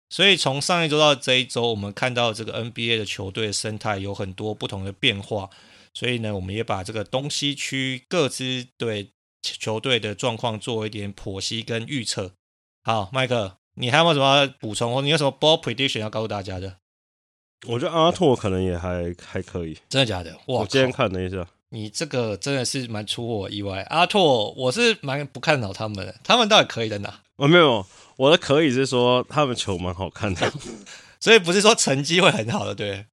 所以从上一周到这一周，我们看到这个 NBA 的球队生态有很多不同的变化，所以呢，我们也把这个东西区各支对球队的状况做一点剖析跟预测。好，麦克，你还有没有什么要补充？或你有什么 ball prediction 要告诉大家的？我觉得阿拓可能也还还可以，真的假的？我今天看了一下。你这个真的是蛮出乎我意外，阿拓，我是蛮不看好他们的，他们到底可以在哪？我、哦、没有，我的可以是说他们球蛮好看的，[laughs] 所以不是说成绩会很好的，对。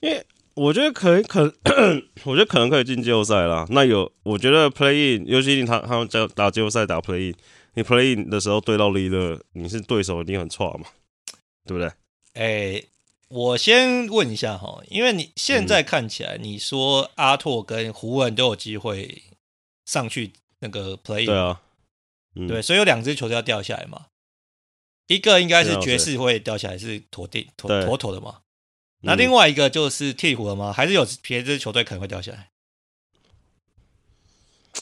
因为我觉得可以，可 [clears throat] 我觉得可能可以进季后赛啦。那有，我觉得 play in，尤其他他们在打季后赛打 play in，你 play in 的时候对到利勒，你是对手一定很差嘛，对不对？哎、欸。我先问一下哈，因为你现在看起来，你说阿拓跟湖人都有机会上去那个 play，对啊，嗯、对，所以有两支球队要掉下来嘛，一个应该是爵士会掉下来，是妥定妥妥妥的嘛，那另外一个就是鹈鹕了吗？还是有别支球队可能会掉下来？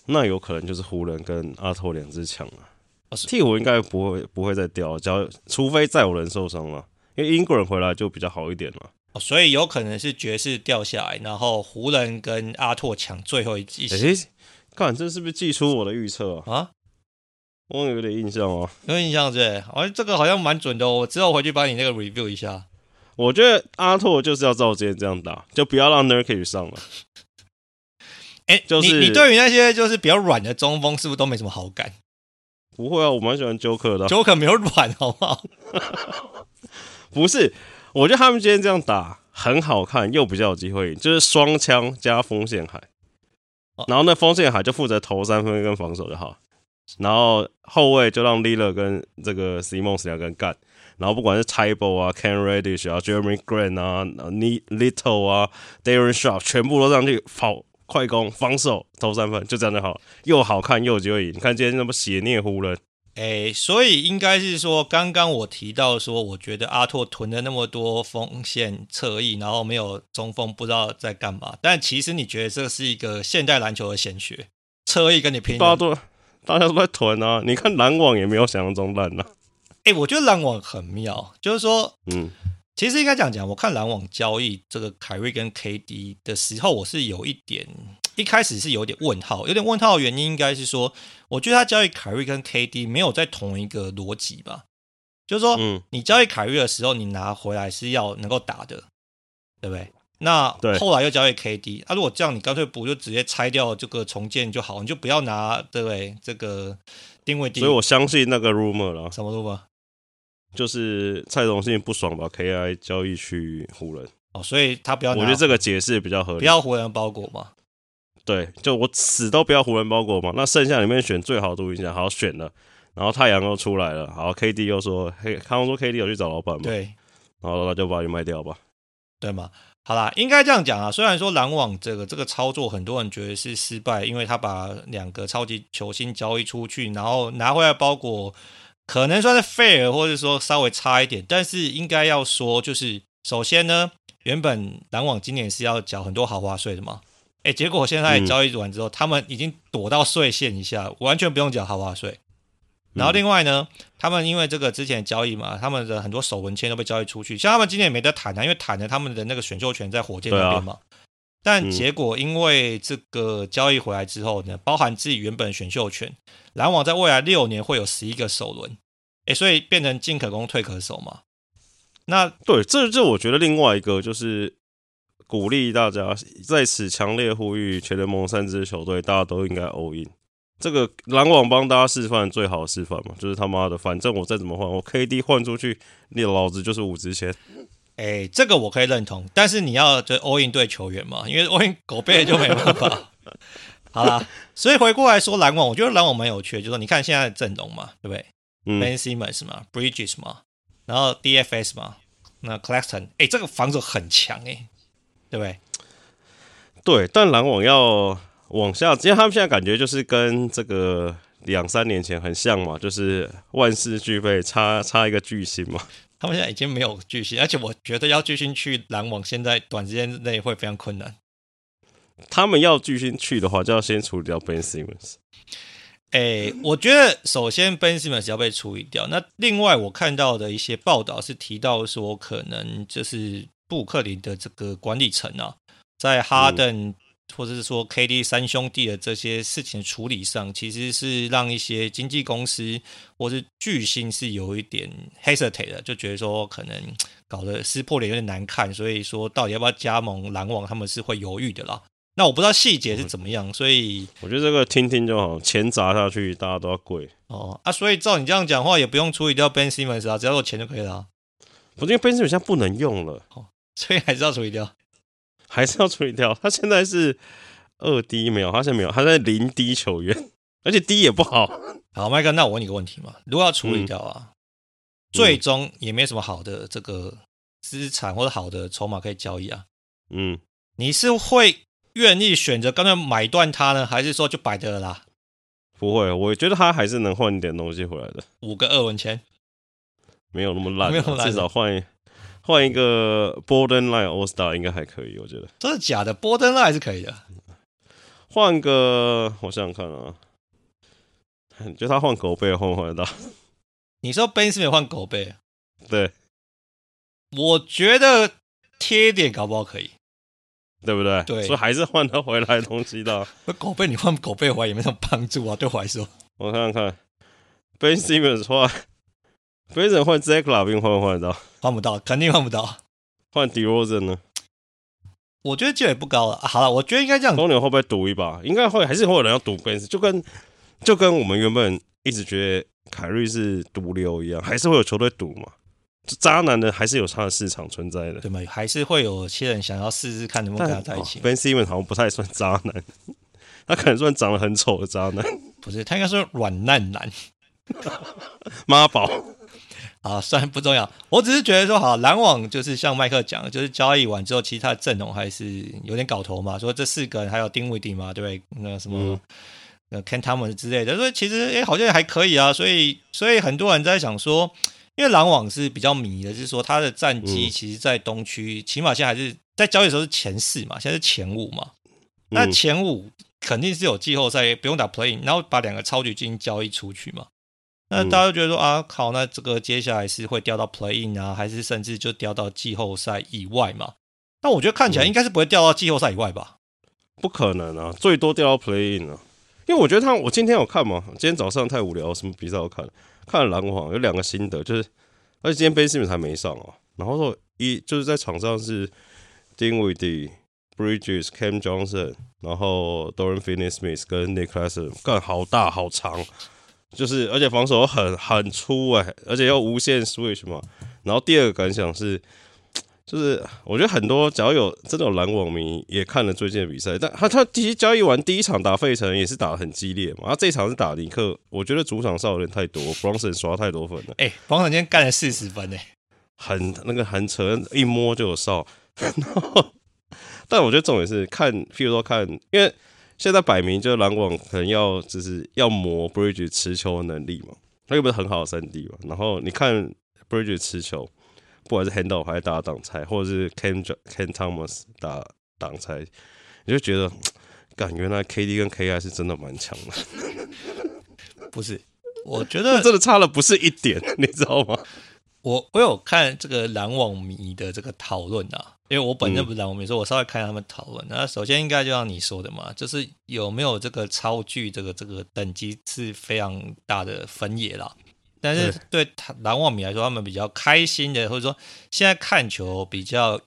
那有可能就是湖人跟阿拓两支强啊，鵜鹕应该不会不会再掉，只要除非再有人受伤了。因为英国人回来就比较好一点了，哦，所以有可能是爵士掉下来，然后湖人跟阿拓抢最后一季。诶、欸，看这是不是寄出我的预测啊？啊，我有点印象哦，有印象对，好像这个好像蛮准的哦。我之后回去把你那个 review 一下。我觉得阿拓就是要照今天这样打，就不要让 Nurkic 上了。哎、欸，就是你你对于那些就是比较软的中锋，是不是都没什么好感？不会啊，我蛮喜欢 Joker 的、啊。Joker 没有软，好不好？[laughs] 不是，我觉得他们今天这样打很好看，又比较有机会，就是双枪加锋线海，然后那锋线海就负责投三分跟防守就好，然后后卫就让 Lillard 跟这个 Simmons 两个人干，然后不管是 Thybulle 啊、Can Reddish 啊、Jeremy Grant 啊、Ni Little 啊、Darren Sharp 全部都上去跑快攻、防守、投三分，就这样就好，又好看又有机会赢。你看今天那么血虐湖人。哎，所以应该是说，刚刚我提到说，我觉得阿拓囤了那么多锋线侧翼，然后没有中锋，不知道在干嘛。但其实你觉得这是一个现代篮球的显学，侧翼跟你拼。大家都大家都在囤啊！[laughs] 你看篮网也没有想象中烂啊。哎，我觉得篮网很妙，就是说，嗯，其实应该这样讲，我看篮网交易这个凯瑞跟 KD 的时候，我是有一点。[tsk] 一开始是有点问号，有点问号的原因应该是说，我觉得他交易凯瑞跟 KD 没有在同一个逻辑吧，就是说，嗯，你交易凯瑞的时候，你拿回来是要能够打的，对不对？那后来又交易 KD，啊，如果这样，你干脆不就直接拆掉这个重建就好，你就不要拿，对不对？这个定位定。所以我相信那个 rumor 了，什么 rumor？就是蔡荣信不爽把 KI 交易去湖人，哦，所以他不要。我觉得这个解释比较合理，不要湖人包裹嘛。对，就我死都不要湖人包裹嘛。那剩下里面选最好的独行侠，好选了。然后太阳又出来了，好，KD 又说，嘿，康说 KD 有去找老板嘛？对，然后那就把你卖掉吧，对吗？好啦，应该这样讲啊。虽然说篮网这个这个操作，很多人觉得是失败，因为他把两个超级球星交易出去，然后拿回来包裹，可能算是 fair，或者说稍微差一点。但是应该要说，就是首先呢，原本篮网今年是要缴很多豪华税的嘛，哎，结果现在交易完之后，嗯、他们已经躲到税线以下，完全不用缴豪华税。然后另外呢，他们因为这个之前的交易嘛，他们的很多首轮签都被交易出去，像他们今年也没得谈啊，因为谈了他们的那个选秀权在火箭那边嘛。啊、但结果因为这个交易回来之后呢，包含自己原本的选秀权，篮网在未来六年会有十一个首轮，诶，所以变成进可攻退可守嘛。那对，这这我觉得另外一个就是鼓励大家在此强烈呼吁全联盟三支球队，大家都应该 all in。这个篮网帮大家示范最好的示范嘛，就是他妈的，反正我再怎么换，我 KD 换出去，你老子就是五支签。哎，这个我可以认同，但是你要就 all in 对球员嘛，因为 all in 狗背就没办法。[laughs] 好啦，所以回过来说篮网，我觉得篮网蛮有趣的，就是说你看现在的阵容嘛，对不对？嗯，Ben Simmons 嘛，Bridges 嘛，然后 DFS 嘛，那 Claxton，哎，这个防守很强哎，对不对？对，但篮网要。往下，因为他们现在感觉就是跟这个两三年前很像嘛，就是万事俱备，差差一个巨星嘛。他们现在已经没有巨星，而且我觉得要巨星去篮网，现在短时间内会非常困难。他们要巨星去的话，就要先处理掉 Ben Simmons。哎、欸，我觉得首先 Ben Simmons 要被处理掉。那另外我看到的一些报道是提到说，可能就是布克林的这个管理层啊，在哈登、嗯。或者是说 KD 三兄弟的这些事情处理上，其实是让一些经纪公司或是巨星是有一点 hesitate 的，就觉得说可能搞得撕破脸有点难看，所以说到底要不要加盟篮网，他们是会犹豫的啦。那我不知道细节是怎么样，所以我觉得这个听听就好，钱砸下去大家都要跪哦啊，所以照你这样讲话，也不用处理掉 Ben Simmons 啊，只要有钱就可以了。我觉得 Ben Simmons 现在不能用了，哦，所以还是要处理掉。还是要处理掉。他现在是二 D 没有，他现在没有，他在零 D 球员，而且 D 也不好。好，麦哥，那我问你个问题嘛？如果要处理掉啊，嗯、最终也没什么好的这个资产或者好的筹码可以交易啊。嗯，你是会愿意选择刚才买断他呢，还是说就摆着了啦？不会，我觉得他还是能换一点东西回来的。五个二文钱，没有那么烂、啊，没有烂至少换。换一个 Borderline All Star 应该还可以，我觉得。真的假的？Borderline 还是可以的。换个，我想想看啊，你觉得他换狗背换不换得到？你说 Ben 是没有换狗背？对。我觉得贴点搞不好可以，对不对？对。所以还是换得回来东西的。[laughs] 那狗背你换狗背回来也没什么帮助啊，对我来说。我看看，Ben Simmons 换。飞人换 Zach LaVine 换不换得到？换不到，肯定换不到。换 DeRozan 呢？我觉得机会不高了。好了，我觉得应该这样。公牛会不会赌一把？应该会，还是会有人要赌 Ben？就跟就跟我们原本一直觉得凯瑞是毒瘤一样，还是会有球队赌嘛？就渣男的还是有他的市场存在的，对吗？还是会有些人想要试试看能不能跟他在一起。Ben Simmons 好像不太算渣男，[laughs] 他可能算长得很丑的渣男。不是，他应该是软烂男，[laughs] 妈宝。[laughs] 啊，算了，不重要。我只是觉得说，好，篮网就是像麦克讲的，就是交易完之后，其实他的阵容还是有点搞头嘛。说这四个人还有丁威迪嘛，对不对？那什么，呃，Cam Thomas 之类的，所以其实哎，好像还可以啊。所以，所以很多人在想说，因为篮网是比较迷的，就是说他的战绩其实，在东区、嗯、起码现在还是在交易的时候是前四嘛，现在是前五嘛。那前五肯定是有季后赛，不用打 play in，然后把两个超级进行交易出去嘛。那大家都觉得说啊，靠，那这个接下来是会掉到 Play In 啊，还是甚至就掉到季后赛以外嘛？那我觉得看起来应该是不会掉到季后赛以外吧？不可能啊，最多掉到 Play In 啊。因为我觉得他，我今天有看嘛，今天早上太无聊，什么比赛我看，看了篮网有两个心得，就是而且今天 Ben Simmons 还没上哦、然后说一就是在场上是 Dinwiddie、Bridges、Cam Johnson，然后 Dorian Finney-Smith 跟 Nick l a s s o n 干好大好长。就是，而且防守很很粗哎、欸，而且要无限 switch 嘛。然后第二个感想是，就是我觉得很多，只要有真的有篮网迷也看了最近的比赛，但他他其实交易完第一场打费城也是打的很激烈嘛，他这一场是打尼克，我觉得主场哨有点太多，Bronson 刷太多分了。哎、欸，Bronson 今天干了四十分呢，很那个很扯，一摸就有哨。[laughs] 然后但我觉得重点是看，譬如说看，因为现在摆明就是篮网可能要就是要磨 Bridge 持球的能力嘛，他又不是很好的三 D 嘛，然后你看 Bridge 持球。不管是 Handle 还是打挡拆，或者是 Cam Cam Thomas 打挡拆，你就觉得，[tsk] 感原来 KD 跟 KI 是真的蛮强的。[laughs] 不是，我觉得真的差了不是一点，[laughs] 你知道吗？我我有看这个篮网迷的这个讨论啊，因为我本身不是篮网迷，所以我稍微看他们讨论。那首先应该就像你说的嘛，就是有没有这个超巨这个这个等级是非常大的分野啦。但是对篮网迷来说，他们比较开心的，或者说现在看球比较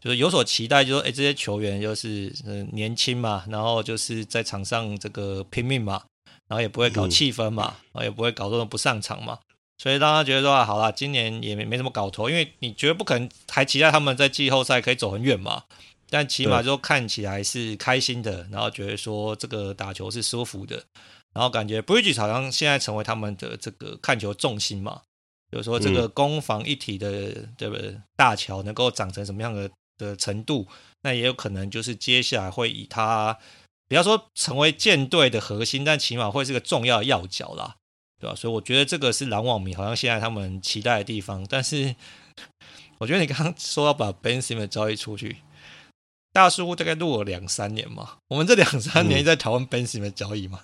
就是有所期待，就是说，哎，这些球员就是嗯年轻嘛，然后就是在场上这个拼命嘛，然后也不会搞气氛嘛，然后也不会搞这种不上场嘛，所以让他觉得说啊，好啦，今年也没没什么搞头，因为你绝对不可能还期待他们在季后赛可以走很远嘛，但起码就看起来是开心的，然后觉得说这个打球是舒服的。然后感觉 Bridges 好像现在成为他们的这个看球重心嘛，就是说这个攻防一体的这个大桥能够长成什么样的的程度，那也有可能就是接下来会以他，不要说成为舰队的核心，但起码会是个重要的要角啦，对吧？所以我觉得这个是篮网迷好像现在他们期待的地方。但是我觉得你刚刚说要把 Ben Simmons 交易出去，大叔大概录了两三年嘛，我们这两三年在讨论 Ben Simmons 交易嘛。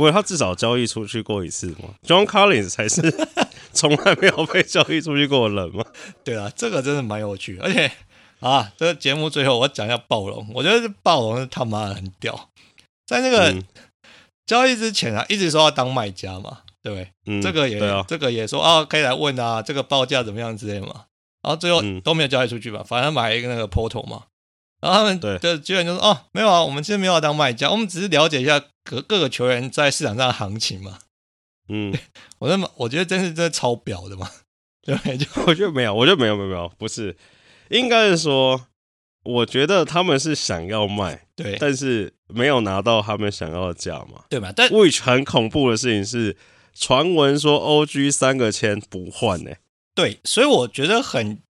不过，他至少交易出去过一次嘛？John Collins 才是 [laughs] 从来没有被交易出去过的人嘛？对啊，这个真的蛮有趣。而且啊，这个节目最后我讲一下暴龙，我觉得暴龙是他妈的很屌，在那个交易之前啊，一直说要当卖家嘛，对不对？嗯，这个也啊，这个也说啊，可以来问啊，这个报价怎么样之类嘛。然后最后都没有交易出去吧，反正买一个那个 Portal 嘛。然后他们的基本就是说哦，没有啊，我们其实没有要当卖家，我们只是了解一下各各个球员在市场上的行情嘛。嗯，[laughs] 我那么我觉得真是真的超表的嘛，对，就 [laughs] 我觉得没有，我觉得没有没有没有，不是，应该是说，我觉得他们是想要卖，对，但是没有拿到他们想要的价嘛，对嘛？但 which 很恐怖的事情是，传闻说 OG 三个签不换呢、欸，对，所以我觉得很。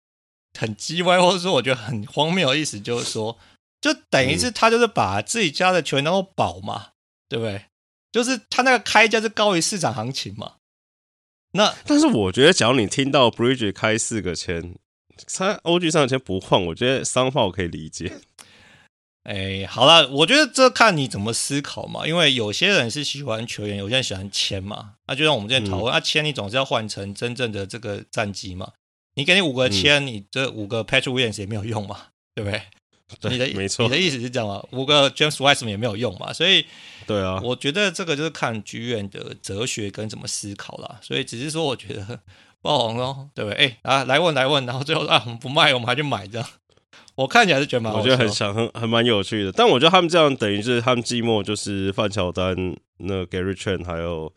很鸡歪，或者说我觉得很荒谬的意思，就是说，就等于是他就是把自己家的球员当做宝嘛，对不对？就是他那个开价是高于市场行情嘛。那但是我觉得，假如你听到 Bridge 开四个签，他 OG 三个签不换，我觉得商号可以理解。[laughs] 哎，好了，我觉得这看你怎么思考嘛。因为有些人是喜欢球员，有些人喜欢签嘛。那就像我们之前讨论，啊，签你总是要换成真正的这个战绩嘛。你给你五个签，你这五个 Patrick Williams 也没有用嘛，对不对？对，你的没错，你的意思是这样吗？五个 James Wiseman 也没有用嘛，所以对啊，我觉得这个就是看剧院的哲学跟怎么思考啦。所以只是说，我觉得爆红哦，对不对？哎啊，来问来问，然后最后啊，我们不卖，我们还去买这样。我看起来是觉得蛮，我觉得很想很很蛮有趣的。但我觉得他们这样等于是他们寂寞就是范乔丹、那 Gary Trent 还有。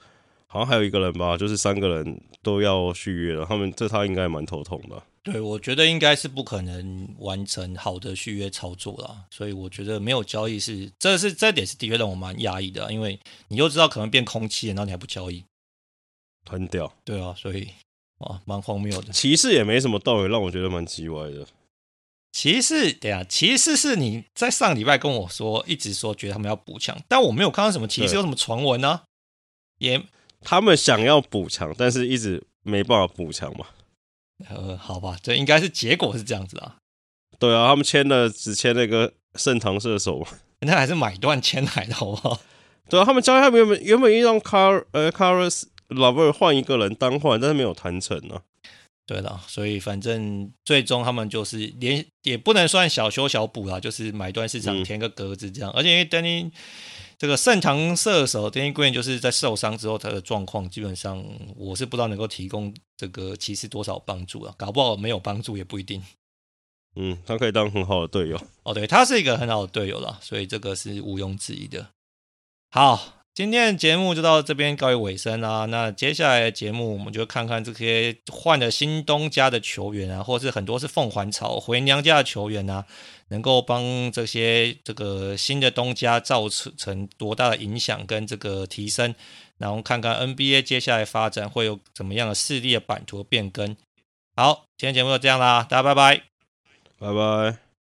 好像还有一个人吧，就是三个人都要续约了，他们这他应该蛮头痛的。对，我觉得应该是不可能完成好的续约操作啦，所以我觉得没有交易是，这是这点是的确让我蛮压抑的，因为你就知道可能变空气，然后你还不交易，很屌。对啊，所以哇，蛮荒谬的。骑士也没什么道理，让我觉得蛮奇怪的。骑士，对啊，骑士是你在上礼拜跟我说，一直说觉得他们要补强，但我没有看到什么骑士有什么传闻呢，也。他们想要补强，但是一直没办法补强嘛。呃，好吧，这应该是结果是这样子啊。对啊，他们签了只签那个圣唐射手嘛，那还是买断签来的好不好？对啊，他们交易他们原本原本让卡呃卡尔斯拉维尔换一个人单换，但是没有谈成啊。对的，所以反正最终他们就是连也不能算小修小补啦，就是买断市场填个格子这样，嗯、而且因为丹尼。这个擅长射手 Danny Green 就是在受伤之后，他的状况基本上我是不知道能够提供这个骑士多少帮助啊，搞不好没有帮助也不一定。嗯，他可以当很好的队友。哦，对，他是一个很好的队友了，所以这个是毋庸置疑的。好，今天的节目就到这边告一尾声啦。那接下来的节目，我们就看看这些换了新东家的球员啊，或是很多是凤凰巢回娘家的球员啊，能够帮这些这个新的东家造成多大的影响跟这个提升。然后看看 NBA 接下来发展会有怎么样的势力的版图变更。好，今天节目就这样啦，大家拜拜，拜拜。